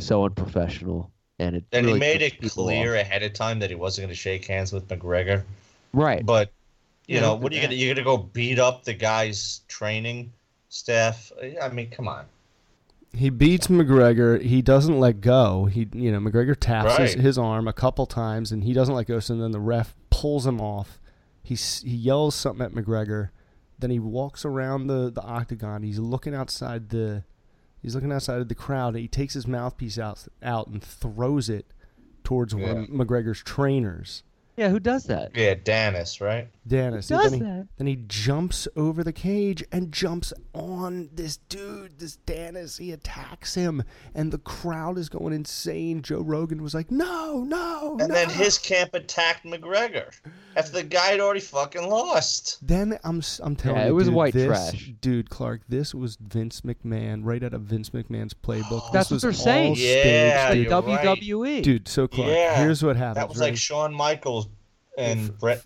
so unprofessional. And it And really he made it clear off. ahead of time that he wasn't going to shake hands with McGregor. right? But you Yeah, know, what are you going to that. you going to go beat up the guy's training staff? I mean, come on. He beats McGregor. He doesn't let go. He, you know, McGregor taps his, Right. his arm a couple times, and he doesn't let go. So then the ref pulls him off. He he yells something at McGregor. Then he walks around the, the octagon. He's looking outside the he's looking outside of the crowd. He takes his mouthpiece out out and throws it towards one of McGregor's trainers. Yeah, who does that? Yeah, Dennis, right? Dennis. does then, he, that? then he jumps over the cage and jumps on this dude, this Dennis. He attacks him, and the crowd is going insane. Joe Rogan was like, "No, no!" And no." then his camp attacked McGregor after the guy had already fucking lost. Then I'm s- I'm telling Yeah, you, it was dude, white this, trash. dude. Clark, this was Vince McMahon, right out of Vince McMahon's playbook. That's this what they're saying. all Yeah, staged, you're dude. right. WWE. Dude, so Clark, Yeah, here's what happened. That was right? like Shawn Michaels and Bret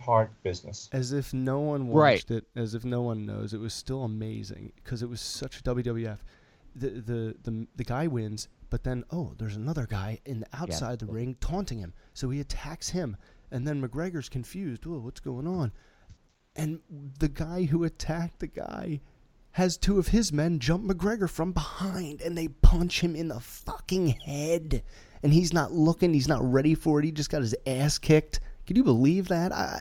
Hart business. as if no one Right. watched it, as if no one knows. It was still amazing because it was such a WWF. The, the the the guy wins, but then oh, there's another guy in the outside the ring taunting him. So he attacks him, and then McGregor's confused. Oh, what's going on? And the guy who attacked the guy has two of his men jump McGregor from behind, and they punch him in the fucking head. And he's not looking. He's not ready for it. He just got his ass kicked. Can you believe that? I,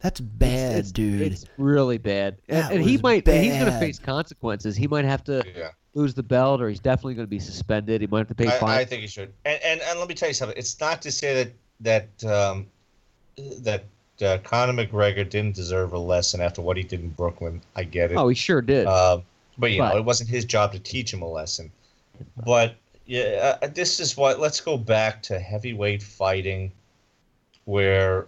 that's bad, it's, dude. It's really bad, and, That and he might. and He's going to face consequences. He might have to Yeah. lose the belt, or he's definitely going to be suspended. He might have to pay I, fine. I think he should. And, and and let me tell you something. It's not to say that that um, that uh, Conor McGregor didn't deserve a lesson after what he did in Brooklyn. I get it. oh, he sure did. Uh, but you But- know, it wasn't his job to teach him a lesson. But yeah, uh, this is what. Let's go back to heavyweight fighting, where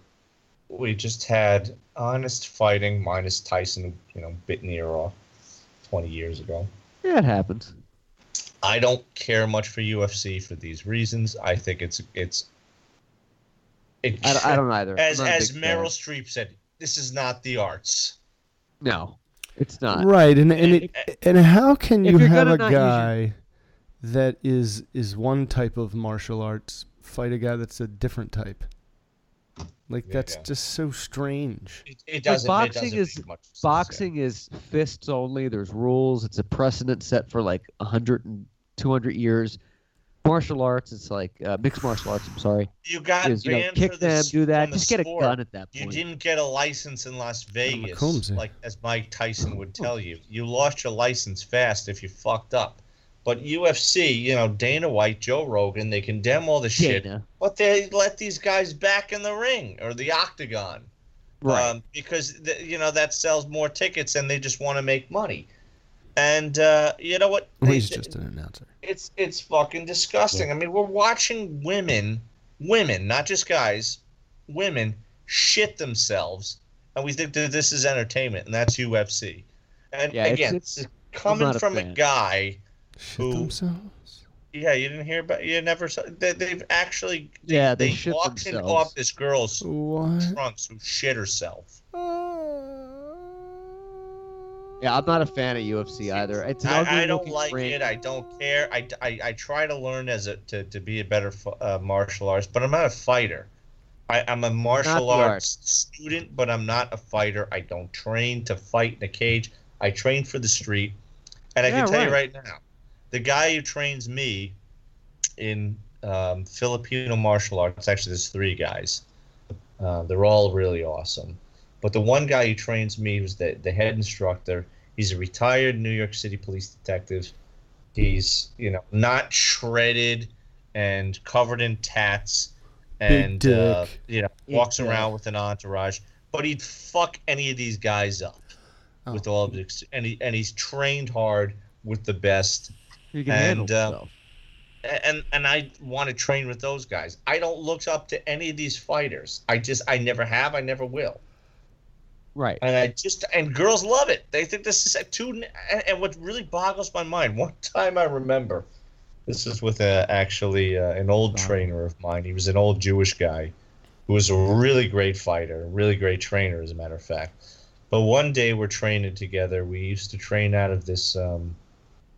we just had honest fighting minus Tyson. You know, bit in ear off twenty years ago. yeah, it happens. I don't care much for UFC for these reasons. I think it's it's. It, I, don't- I don't either. As as big fan. Meryl Streep said, this is not the arts. No, it's not. right, and and it, and how can you have a not use your- guy that is is one type of martial arts fight a guy that's a different type? Like Yeah, that's yeah. just so strange. It, it doesn't. it boxing doesn't is make much sense, boxing is fists only. There's rules. It's a precedent set for like 100 and 200 years. Martial arts, it's like uh, mixed martial arts. I'm sorry. You got is you know kick for the them, s- do that. the Just get a gun at that You didn't get a license in Las Vegas, like as Mike Tyson would tell you. You lost your license fast if you fucked up. But UFC, you know, Dana White, Joe Rogan, they condemn all the shit, Dana. but they let these guys back in the ring or the octagon, Right. um, because th- you know that sells more tickets, and they just want to make money. And uh, you know what? Well, They- he's just an announcer. it's it's fucking disgusting. I mean, we're watching women, women, not just guys, women shit themselves, and we think that this is entertainment, and that's UFC. And Yeah, again, it's- this is coming not a from a guy. Shit Who- themselves. Yeah, you didn't hear about. You never saw. They, they've actually. Yeah, they they shit auctioned themselves. off this girl's What? trunks who shit herself. Yeah, I'm not a fan of UFC either. It's I, I don't like ring. it. I don't care. I, I, I try to learn as a to, to be a better uh, martial artist, but I'm not a fighter. I, I'm a martial the arts student, but I'm not a fighter. I don't train to fight in a cage. I train for the street, and I can tell you right. right now, the guy who trains me in um, Filipino martial arts. Actually, there's three guys. Uh, they're all really awesome. But the one guy who trains me was the, the head instructor. He's a retired New York City police detective. He's, you know, not shredded and covered in tats and, uh, you know, Big walks dick. around with an entourage. But he'd fuck any of these guys up Oh. with all of his, and, he, and he's trained hard with the best You can handle and, uh, and and I want to train with those guys. I don't look up to any of these fighters. I just I never have. I never will. Right. And I just and girls love it. They think this is a two. And, and what really boggles my mind. One time I remember, this is with a, actually uh, an old trainer of mine. He was an old Jewish guy, who was a really great fighter, really great trainer, as a matter of fact. But one day we're training together. We used to train out of this. Um,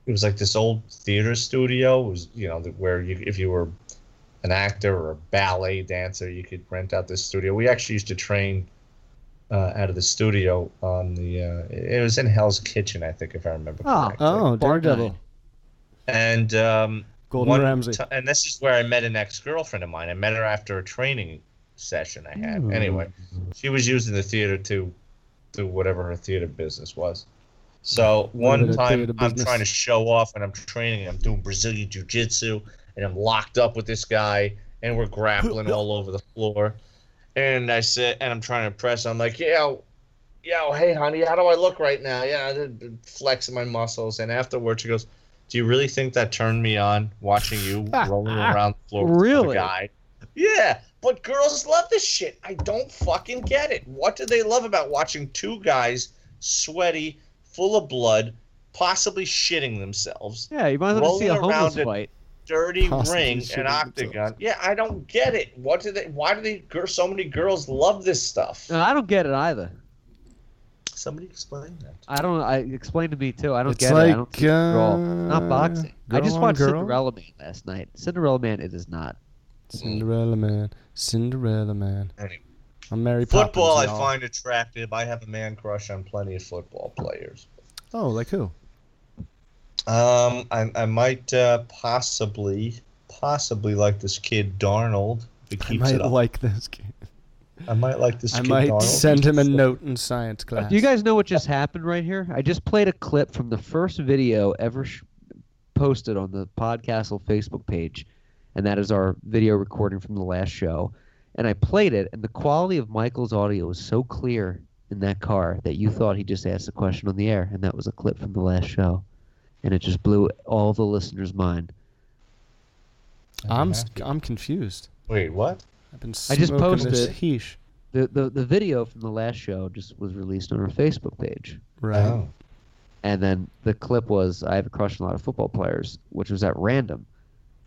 it was like this old theater studio. It was you know where you if you were an actor or a ballet dancer, you could rent out this studio. We actually used to train uh, out of the studio on the. Uh, it was in Hell's Kitchen, I think, if I remember Oh, correctly. Oh, Bar Daredevil. And um, Golden one Ramsay. ti- and this is where I met an ex girlfriend of mine. I met her after a training session I had. Anyway, she was using the theater to do whatever her theater business was. So one time I'm trying to show off and I'm training. I'm doing Brazilian Jiu Jitsu and I'm locked up with this guy and we're grappling all over the floor. And I said, and I'm trying to impress. I'm like, yeah, yo, hey, honey, how do I look right now? Yeah, I'm flexing my muscles. And afterwards, she goes, Do you really think that turned me on watching you rolling around the floor with the Really? guy? Yeah, but girls love this shit. I don't fucking get it. What do they love about watching two guys sweaty, full of blood, possibly shitting themselves, Yeah, you might as well see a rolling homeless around it. fight. dirty Possibly ring shitting and octagon? themselves. Yeah, I don't get it. What do they? Why do they? So many girls love this stuff. No, I don't get it either. Somebody explain that. I don't. I explain to me too. I don't It's get it. I don't like, see it at uh, Not boxing. I just watched girl? Cinderella Man last night. Cinderella Man, it is not. Cinderella man, Cinderella man. Anyway. I'm Mary Football, I Poppins, y'all. find attractive. I have a man crush on plenty of football players. Oh, like who? Um, I, I might uh, possibly, possibly like this kid Darnold. If he I keeps it might up. like this kid. I might like this I kid might Darnold. send him a note in science class. Do you guys know what just happened right here? I just played a clip from the first video ever sh- posted on the Podcastle Facebook page, and that is our video recording from the last show. And I played it, and the quality of Michael's audio was so clear in that car that you thought he just asked a question on the air, and that was a clip from the last show, and it just blew all the listeners' mind. I'm s- I'm confused. Wait, what? I've been I just smoking this posted- Heesh. The, the the video from the last show just was released on our Facebook page. Right. Oh. And then the clip was I have a crush on a lot of football players, which was at random.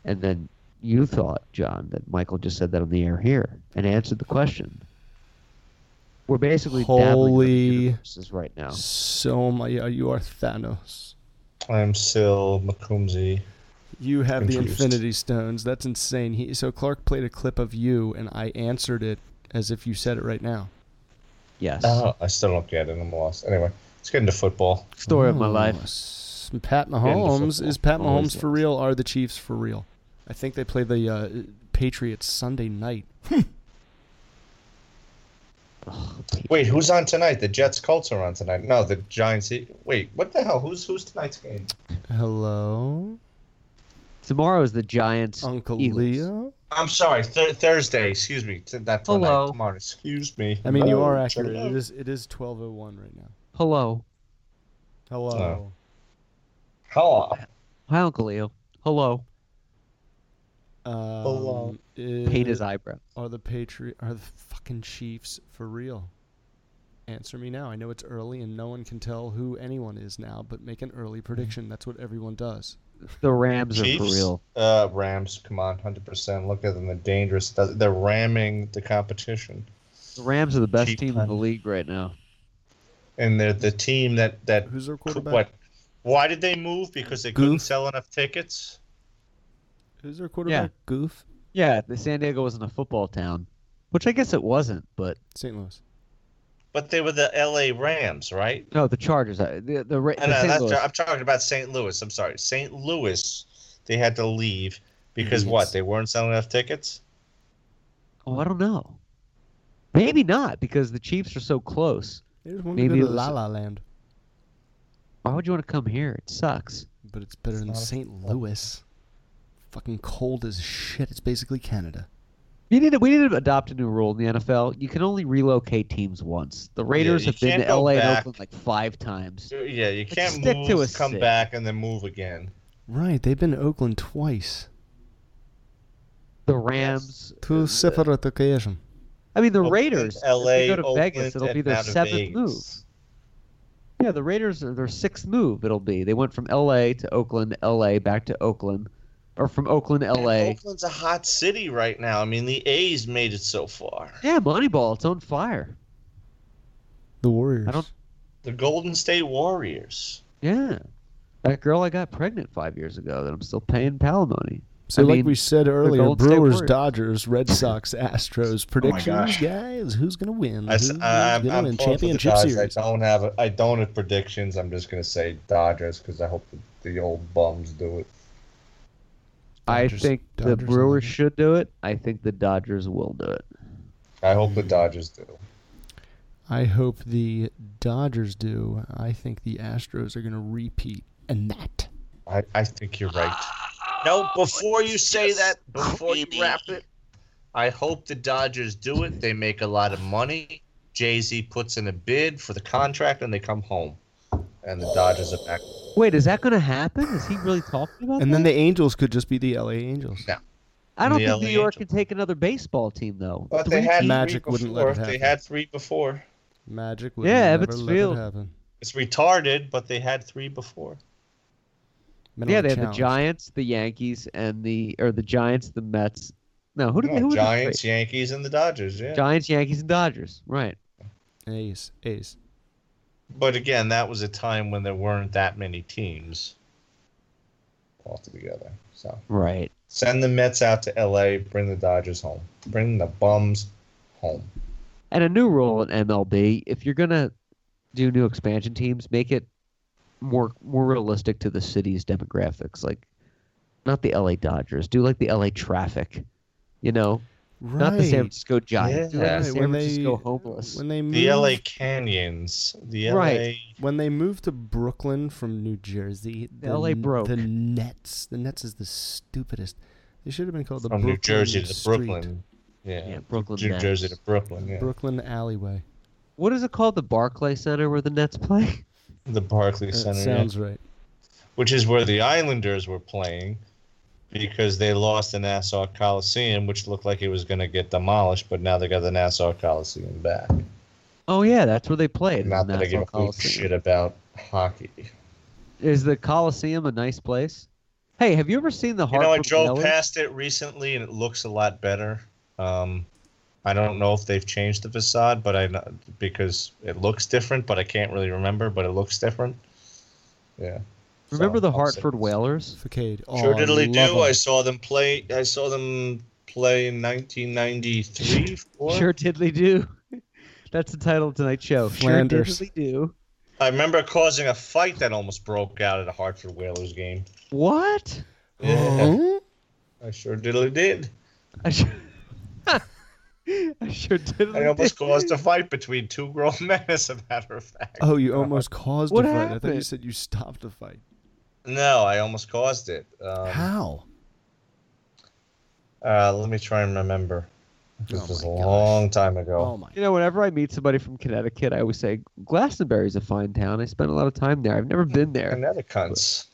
And then you thought, Jon, that Michael just said that on the air here and answered the question. We're basically dabbling in Holy- universes right now. So my, you are Thanos. I'm still McCombsy. You have the Infinity Stones. That's insane. He so Clark played a clip of you, and I answered it as if you said it right now. Yes. Oh, I still don't get it. I'm lost. Anyway, let's get into football. Story of my Oh, life. s- Pat Mahomes is Pat Always Mahomes for real? Are the Chiefs for real? I think they play the uh, Patriots Sunday night. Wait, who's on tonight? The Jets Colts are on tonight. No, the Giants. Wait, what the hell? Who's who's tonight's game? Hello, Tomorrow is the Giants. Uncle Eagles. Leo. I'm sorry, th- Thursday. Excuse me. T- Not tonight. Hello. Tomorrow. Excuse me. I mean, you are accurate. It is it is twelve oh one right now. Hello. Hello. Hello. Hi, Uncle Leo. Hello. Um, Hello. Paid his uh, eyebrow. Are the Patriot are the fucking Chiefs for real? Answer me now. I know it's early and no one can tell who anyone is now, but make an early prediction. That's what everyone does. The Rams are for real. Uh, Rams. Come on, hundred percent. Look at them. They're dangerous. They're ramming the competition, The Rams are the best Chief team in the league right now. and they're the team that that Who's their quarterback? what? Why did they move? Because they couldn't sell enough tickets. Who's their quarterback? Goof. Yeah, the San Diego wasn't a football town, which I guess it wasn't, but St. Louis. But they were the L.A. Rams, right? no, the Chargers. The the, Ra- No, the no, St. Louis. I'm talking about St. Louis. I'm sorry, St. Louis. They had to leave because Idiots. what? They weren't selling enough tickets. Oh, I don't know. Maybe not because the Chiefs are so close. They just want Maybe to to La La Land, Why would you want to come here? It sucks. but it's better than not St. football Louis. Fucking cold as shit. It's basically Canada. We need to, we need to adopt a new rule in the NFL. You can only relocate teams once. The Raiders you have been can't to go LA and. Oakland like five times. Uh, yeah, you can't stick move, to a come sit. back, and then move again. Right. They've been to Oakland twice. The Rams. Two uh, separate occasions. I mean, the Oakland, Raiders. if LA, they go to Oakland, Vegas, it'll be their seventh Vegas. move. Yeah, the Raiders are their sixth move. It'll be. They went from LA to Oakland, LA back to Oakland, or from Oakland to LA. Oakland's a hot city right now. I mean, the A's made it so far. Yeah, Moneyball. It's on fire. The Warriors. I don't- The Golden State Warriors. Yeah. That girl I got pregnant five years ago that I'm still paying palimony. So, I like mean, we said earlier, Brewers, Dodgers, Red Sox, Astros. Oh predictions, gosh. guys. Who's gonna win? I, Who's, am I'm, gonna I'm win pulling for the championship series? I don't have a, I don't have predictions. I'm just gonna say Dodgers because I hope the, the old bums do it. I Dodgers- think the Brewers will. should do it. I think the Dodgers will do it. I hope the Dodgers do. I hope the Dodgers do. I think the Astros are gonna repeat, and that. I, I think you're right. No, before you say that, before you wrap it, I hope the Dodgers do it. They make a lot of money. Jay Z puts in a bid for the contract, and they come home, and the Dodgers are back. Wait, is that going to happen? Is he really talking about that? And that? then the Angels could just be the LA Angels. Yeah. I don't the think New York Angels. can take another baseball team though. But Three they had Magic three wouldn't let before. it They had three before. Magic would Yeah, never Ebbets let Field. it happen. It's retarded, but they had three before. Mental yeah, they had the. Giants, the Yankees, and the or the Giants, the Mets. No, who did they? No, Who Giants. Yankees, and the Dodgers. Yeah. Giants, Yankees, and Dodgers. Right. A's, A's. But again, that was a time when there weren't that many teams all together. So Right. send the Mets out to LA, bring the Dodgers home. Bring the bums home. And a new rule in MLB: if you're gonna do new expansion teams, make it more more realistic to the city's demographics. Like, not the LA Dodgers. Do like the LA Traffic. You know, Right. not the San Francisco Giants. Do like Yeah. the San when Francisco they homeless. when they moved, The LA Canyons. The LA. Right. when they moved to Brooklyn from New Jersey, the, LA broke. The Nets. The Nets is the stupidest. They should have been called the From Brooklyn New Jersey to Street. Brooklyn. Yeah. Yeah, Brooklyn New Nets. Jersey to Brooklyn. Yeah. Brooklyn alleyway. What is it called? The Barclay Center where the Nets play? The Barclays That Center. yeah. sounds right. which is where the Islanders were playing because they lost the Nassau Coliseum, which looked like it was going to get demolished, but now they got the Nassau Coliseum back. Oh yeah, that's where they played. Not the that I give a shit about hockey. Is the Coliseum a nice place? Hey, have you ever seen the You know, I Hartford drove Whalers? past it recently, and it looks a lot better. Um, I don't know if they've changed the facade, but I know because it looks different, but I can't really remember. But it looks different. Yeah. Remember So, the Hartford Whalers? Facade. Oh, Sure diddly love do. 'em. I saw them play. I saw them play in 1993. Sure diddly do. That's the title of tonight's show. Flanders. Sure diddly do. I remember causing a fight that almost broke out at a Hartford Whalers game. What? Yeah, I sure diddly did. I sure, I sure diddly I almost did. caused a fight between two grown men, as a matter of fact. Oh, you almost caused What a fight. I thought you said you stopped a fight. No, I almost caused it. Um, How? uh, let me try and remember. This Oh was a gosh. long time ago. Oh my. You know, whenever I meet somebody from Connecticut, I always say Glastonbury's a fine town. I spent a lot of time there. I've never been there. Connecticut's,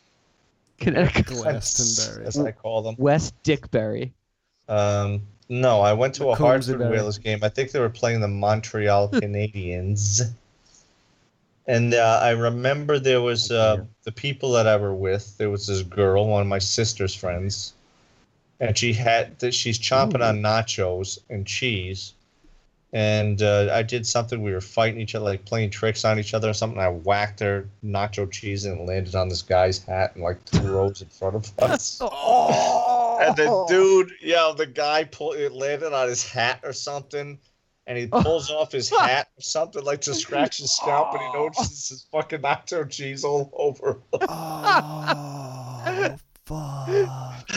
Connecticut, Glastonbury. as I call them. West Dickbury. Um, no, I went to The a Hartford Combsbury. Whalers game. I think they were playing the Montreal Canadiens. And uh, I remember there was uh, the people that I were with. There was this girl, one of my sister's friends, and she had that she's chomping on nachos and cheese. And uh, I did something. We were fighting each other, like playing tricks on each other or something. I whacked her nacho cheese and it landed on this guy's hat and like two rows in front of us. And the dude, yeah, the guy pulled it landed on his hat or something, and he pulls off his hat or something like to scratch his scalp, and he oh. notices his fucking nacho cheese all over. Oh, fuck.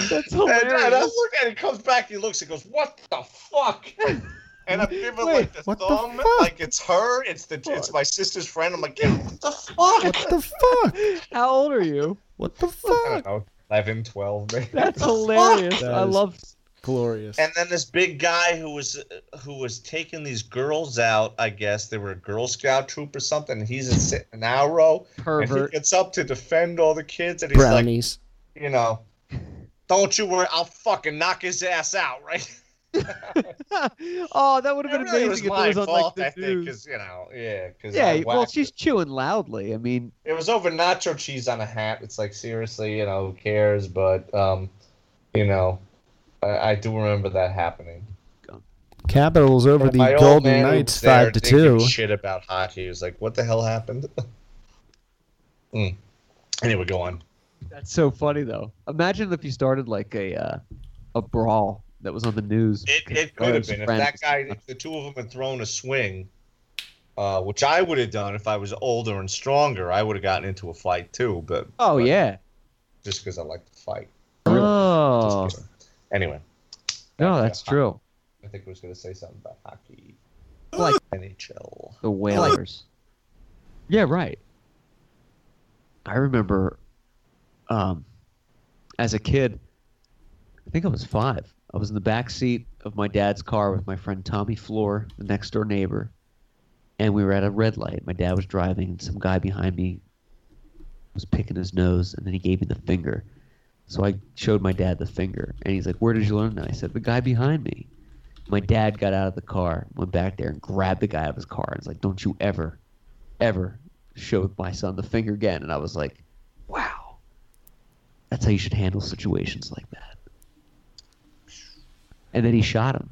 That's And, and I look at it, he comes back, he looks, he goes, "What the fuck?" And I'm giving Wait, like the what the thumb, fuck? like it's her, it's the it's my sister's friend. I'm like, what the fuck? What the fuck? How old are you? What the I fuck? don't know, 11, 12, maybe. That's What the fuck? hilarious. That I is- love. Glorious. And then this big guy who was who was taking these girls out, I guess they were a Girl Scout troop or something. And he's a sitting an arrow, and he Pervert. gets up to defend all the kids, and he's Brownies. like, you know, don't you worry, I'll fucking knock his ass out, right? oh, that would have been really was amazing if my it was on fault, like I the think, because you know, yeah, because Yeah, well, she's chewing loudly. I mean, It was over nacho cheese on a hat. It's like seriously, you know, who cares? But um, you know, I, I do remember that happening. Capitals over And the Golden Knights five to two. Shit about hockey. He was like, "What the hell happened?" mm. Anyway, go on. that's so funny though. Imagine if you started like a uh, a brawl that was on the news. It, it could have been if that guy, if the two of them had thrown a swing, uh, which I would have done if I was older and stronger. I would have gotten into a fight too, but Oh but yeah. just because I like to fight. Oh Just kidding. Anyway, no, Yeah. that's true. I think I was going to say something about hockey. Like NHL. the Whalers. Yeah, right. I remember, um, as a kid, I think I was five. I was in the back seat of my dad's car with my friend Tommy Floor, the next door neighbor, and we were at a red light. My dad was driving, and some guy behind me was picking his nose, and then he gave me the finger. So I showed my dad the finger, and he's like, "Where did you learn that?" I said, "The guy behind me." My dad got out of the car, went back there, and grabbed the guy out of his car, and was like, "Don't you ever, ever show my son the finger again." And I was like, "Wow, that's how you should handle situations like that." And then he shot him.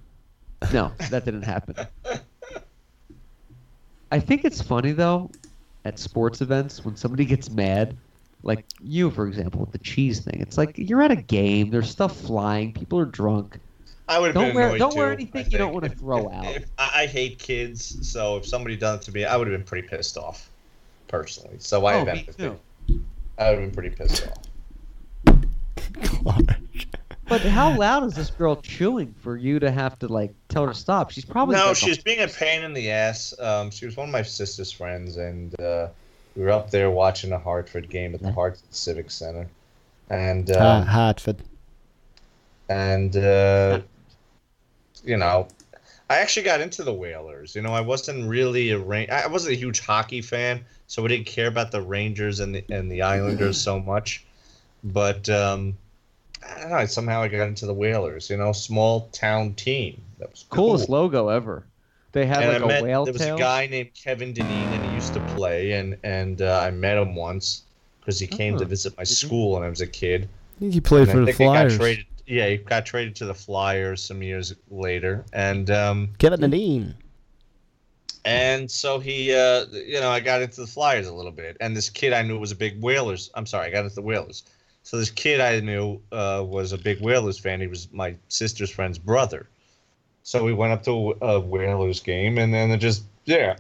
No, that didn't happen. I think it's funny though, at sports events when somebody gets mad, like you, for example, with the cheese thing. It's like you're at a game. There's stuff flying. People are drunk. I would have Don't been wear- don't wear anything you don't wanna throw if- out. if- I, I hate kids, so if somebody done it to me, I would have been pretty pissed off, personally. So I Oh, have empathy. too. I would have been pretty pissed off. But how loud is this girl chewing for you to have to like tell her to stop? She's probably No, like she a- being a pain in the ass. Um, she was one of my sister's friends, and uh, we were up there watching a Hartford game at the Hartford Civic Center, and um, Hartford. and uh, you know, I actually got into the Whalers. You know, I wasn't really a Ra- I wasn't a huge hockey fan, so I didn't care about the Rangers and the and the Islanders so much. But um, I don't know. Somehow I got into the Whalers. You know, small town team. That was coolest logo ever. They had And like I a met, whale there was tail. a guy named Kevin Dineen, and he used to play, and and uh, I met him once because he came to Oh. visit my school when I was a kid. I think he played And I for the think he got Flyers. traded- yeah, he got traded to the Flyers some years later, and um, Kevin Dineen. and so he, uh, you know, I got into the Flyers a little bit, and this kid I knew was a big Whalers. I'm sorry, I got into the Whalers. So this kid I knew uh, was a big Whalers fan. He was my sister's friend's brother. So we went up to a Whalers game, and then it just yeah,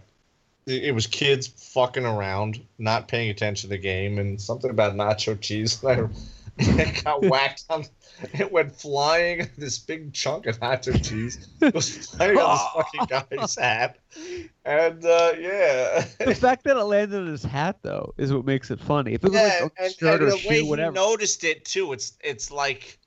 it, was kids fucking around, not paying attention to the game, and something about nacho cheese. And I it got whacked on. It went flying. This big chunk of nacho cheese was flying on this fucking guy's hat, and uh, yeah. The fact that it landed on his hat though is what makes it funny. If it was Yeah, like a and, shirt and or the shoe, way he noticed it too. It's it's like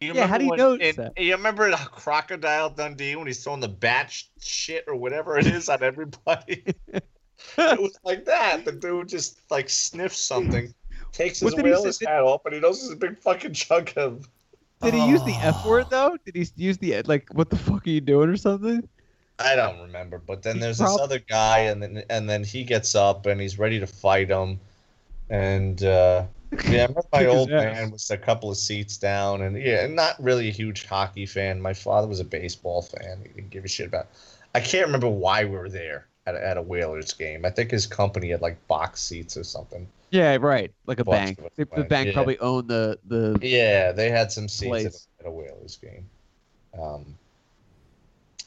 you Yeah, how do you remember when notice that? You remember the Crocodile Dundee when he's throwing the bat sh- shit or whatever it is on everybody? it was like that. The dude just like sniffs something, takes his What did he say? Whalers hat off, and he knows it's a big fucking chunk of. Did he use the Oh. F word though? Did he use the like what the fuck are you doing or something? I don't remember, but then He's there's this other guy, and then and then he gets up and he's ready to fight him, and uh, yeah, my old ass. man was a couple of seats down, and yeah, not really a huge hockey fan. My father was a baseball fan. He didn't give a shit about. I can't remember why we were there at a, at a Whalers game. I think his company had like box seats or something. Yeah, right. Like a Watch bank. The, the bank yeah. probably owned the the. Yeah, they had some seats at a, at a Whalers game. Um,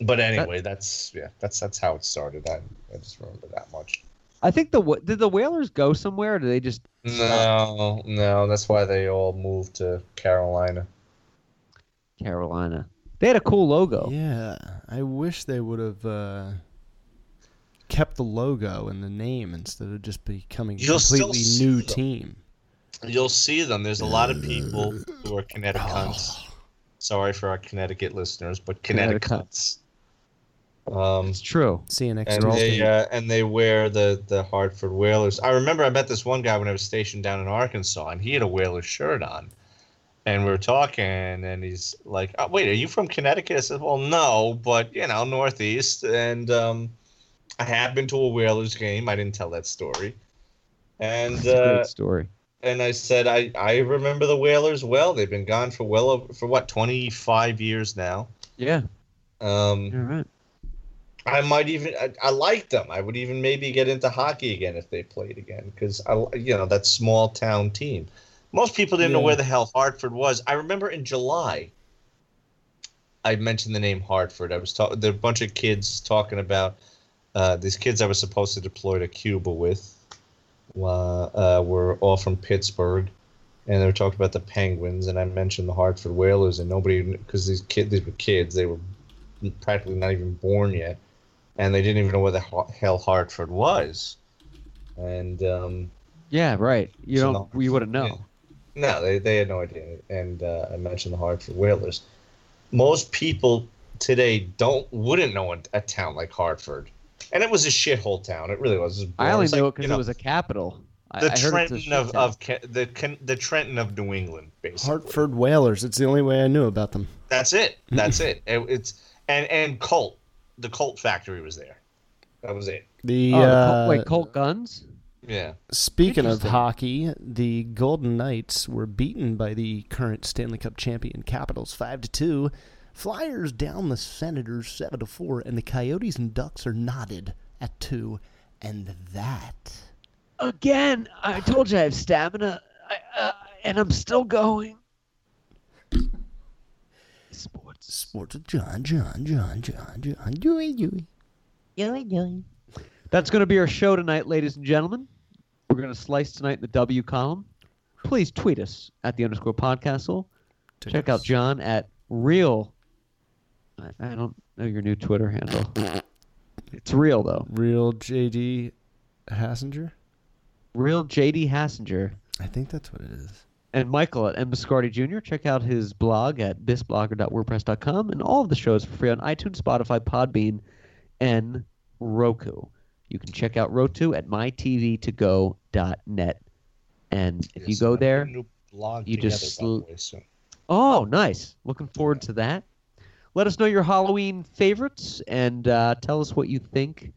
but anyway, that's yeah, that's that's how it started. I, I just remember that much. I think the did the Whalers go somewhere? Or did they just? No, no, that's why they all moved to Carolina. Carolina. They had a cool logo. Yeah, I wish they would have uh, kept the logo and the name instead of just becoming a You'll still completely new them. team. You'll see them. There's a lot of people who are Connecticut. Oh. Sorry for our Connecticut listeners, but Connecticutans. Connecticutans. Um, It's true. CNX and Girls they uh, and they wear the the Hartford Whalers. I remember I met this one guy when I was stationed down in Arkansas, and he had a Whalers shirt on. And we were talking, and he's like, oh, "Wait, are you from Connecticut?" I said, "Well, no, but you know, Northeast." And um, I have been to a Whalers game. I didn't tell that story. And It's a uh, story. and I said, I, I remember the Whalers well. They've been gone for well over, for what twenty five years now. Yeah, Um, you're right. I might even I, I like them. I would even maybe get into hockey again if they played again because I you know that small town team. Most people didn't know where the hell Hartford was. I remember in July. I mentioned the name Hartford. I was talking. There were a bunch of kids talking about uh, these kids I was supposed to deploy to Cuba with. Uh, uh, were all from Pittsburgh, and they were talking about the Penguins. And I mentioned the Hartford Whalers, and nobody because these kids these were kids. They were practically not even born yet and they didn't even know where the hell Hartford was. And um, Yeah, right. You So don't. no. You wouldn't know. Yeah. no, they, they had no idea. And uh, I mentioned the Hartford Whalers. Most people today don't wouldn't know a, a town like Hartford, and it was a shithole town. It really was. It was I boring. only It's knew like, it because you know, it was a capital. The I heard it's a Trenton shit of, of the the Trenton of New England, basically. Hartford Whalers. It's the only way I knew about them. That's it. That's it. it. It's and and Colt, the Colt factory was there. That was it. The, Oh, the uh, Colt, wait, Colt Guns? Yeah. Speaking of hockey, the Golden Knights were beaten by the current Stanley Cup champion Capitals five to two. Flyers down the Senators seven to four, and the Coyotes and Ducks are knotted at two. And that Again, I told you I have stamina, I, uh, and I'm still going. Sports. Sports with Jon, Jon, Jon, Jon, Jon, Joey, Joey. Joey, Joey. That's going to be our show tonight, ladies and gentlemen. We're going to slice tonight in the W column. Please tweet us at the underscore podcastle. Check out Jon at real. I, I don't know your new Twitter handle. It's real though. Real JD Hassinger. Real JD Hassinger. I think that's what it is. And Michael at M. Biscardi Jr. Check out his blog at bisblogger.wordpress.com and all of the shows for free on iTunes, Spotify, Podbean, and Roku. You can check out Roku at mytvtogo.net. And if you go there, a new blog you together, just sl- way, soon. oh, nice. Looking forward to that. Let us know your Halloween favorites and uh, tell us what you think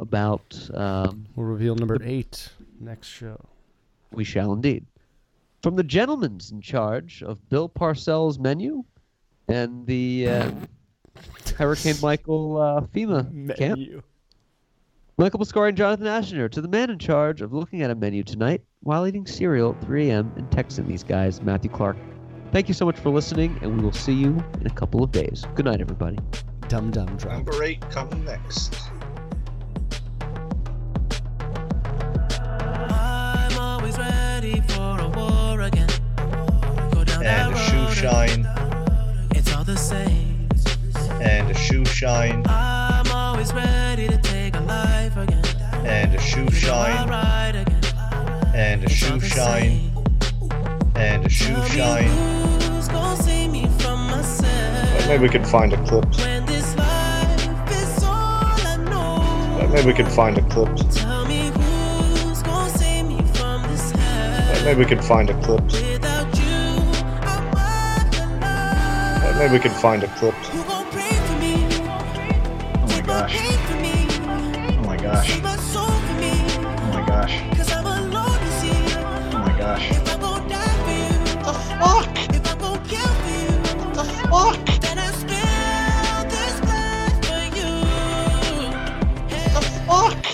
about um, We'll reveal number eight next show. We shall indeed. From the gentleman's in charge of Bill Parcells' menu and the uh, Hurricane Michael uh, FEMA camp, Michael Biscari and Jonathan Ashener, to the man in charge of looking at a menu tonight, while eating cereal at 3 a.m. and texting these guys, Matthew Clark. Thank you so much for listening, and we will see you in a couple of days. Good night, everybody. Dum dum drop. Number eight coming next. Shine. It's all the same. And a shoe shine. I'm always ready to take a life again. And a shoe shine. Ride again. And a shoe shine. And a shoe Tell shine. who's gonna save me from myself? Maybe we could find a clip. When this life is all I know. Maybe we could find a clip. Tell me who's gonna save me from this hell? Maybe we could find a clip. Maybe we could find a clip.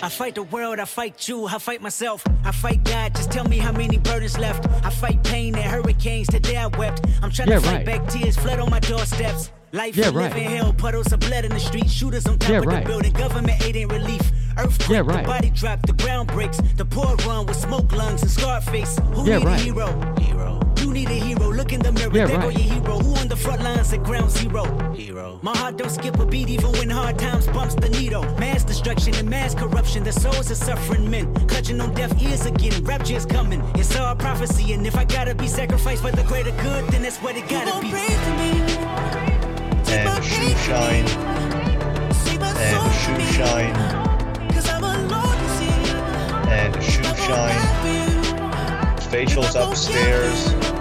I fight the world, I fight you, I fight myself, I fight God. Just tell me how many burdens left. I fight pain and hurricanes. Today I wept. I'm trying Yeah, to fight right. back tears, flood on my doorsteps. Life Yeah, right. living hell, puddles of blood in the street, shooters on top Yeah, of right. the building. Government aid ain't relief. Earthquake, Yeah, right. the body drop, the ground breaks. The poor run with smoke lungs and scar face. Who Yeah, need right. a hero? Hero. Look in the mirror. Yeah, there go right. your hero. Who on the front lines at ground zero? Hero. My heart don't skip a beat even when hard times bumps the needle. Mass destruction and mass corruption. The souls of suffering men. Clutching on deaf ears again. Rapture is coming. It's all prophecy. And if I gotta be sacrificed for the greater good, then that's what it gotta be. And a shoe shine. And a shoe shine. And a shoe shine. Facials upstairs.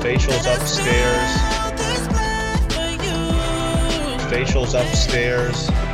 Facials upstairs. Facials upstairs.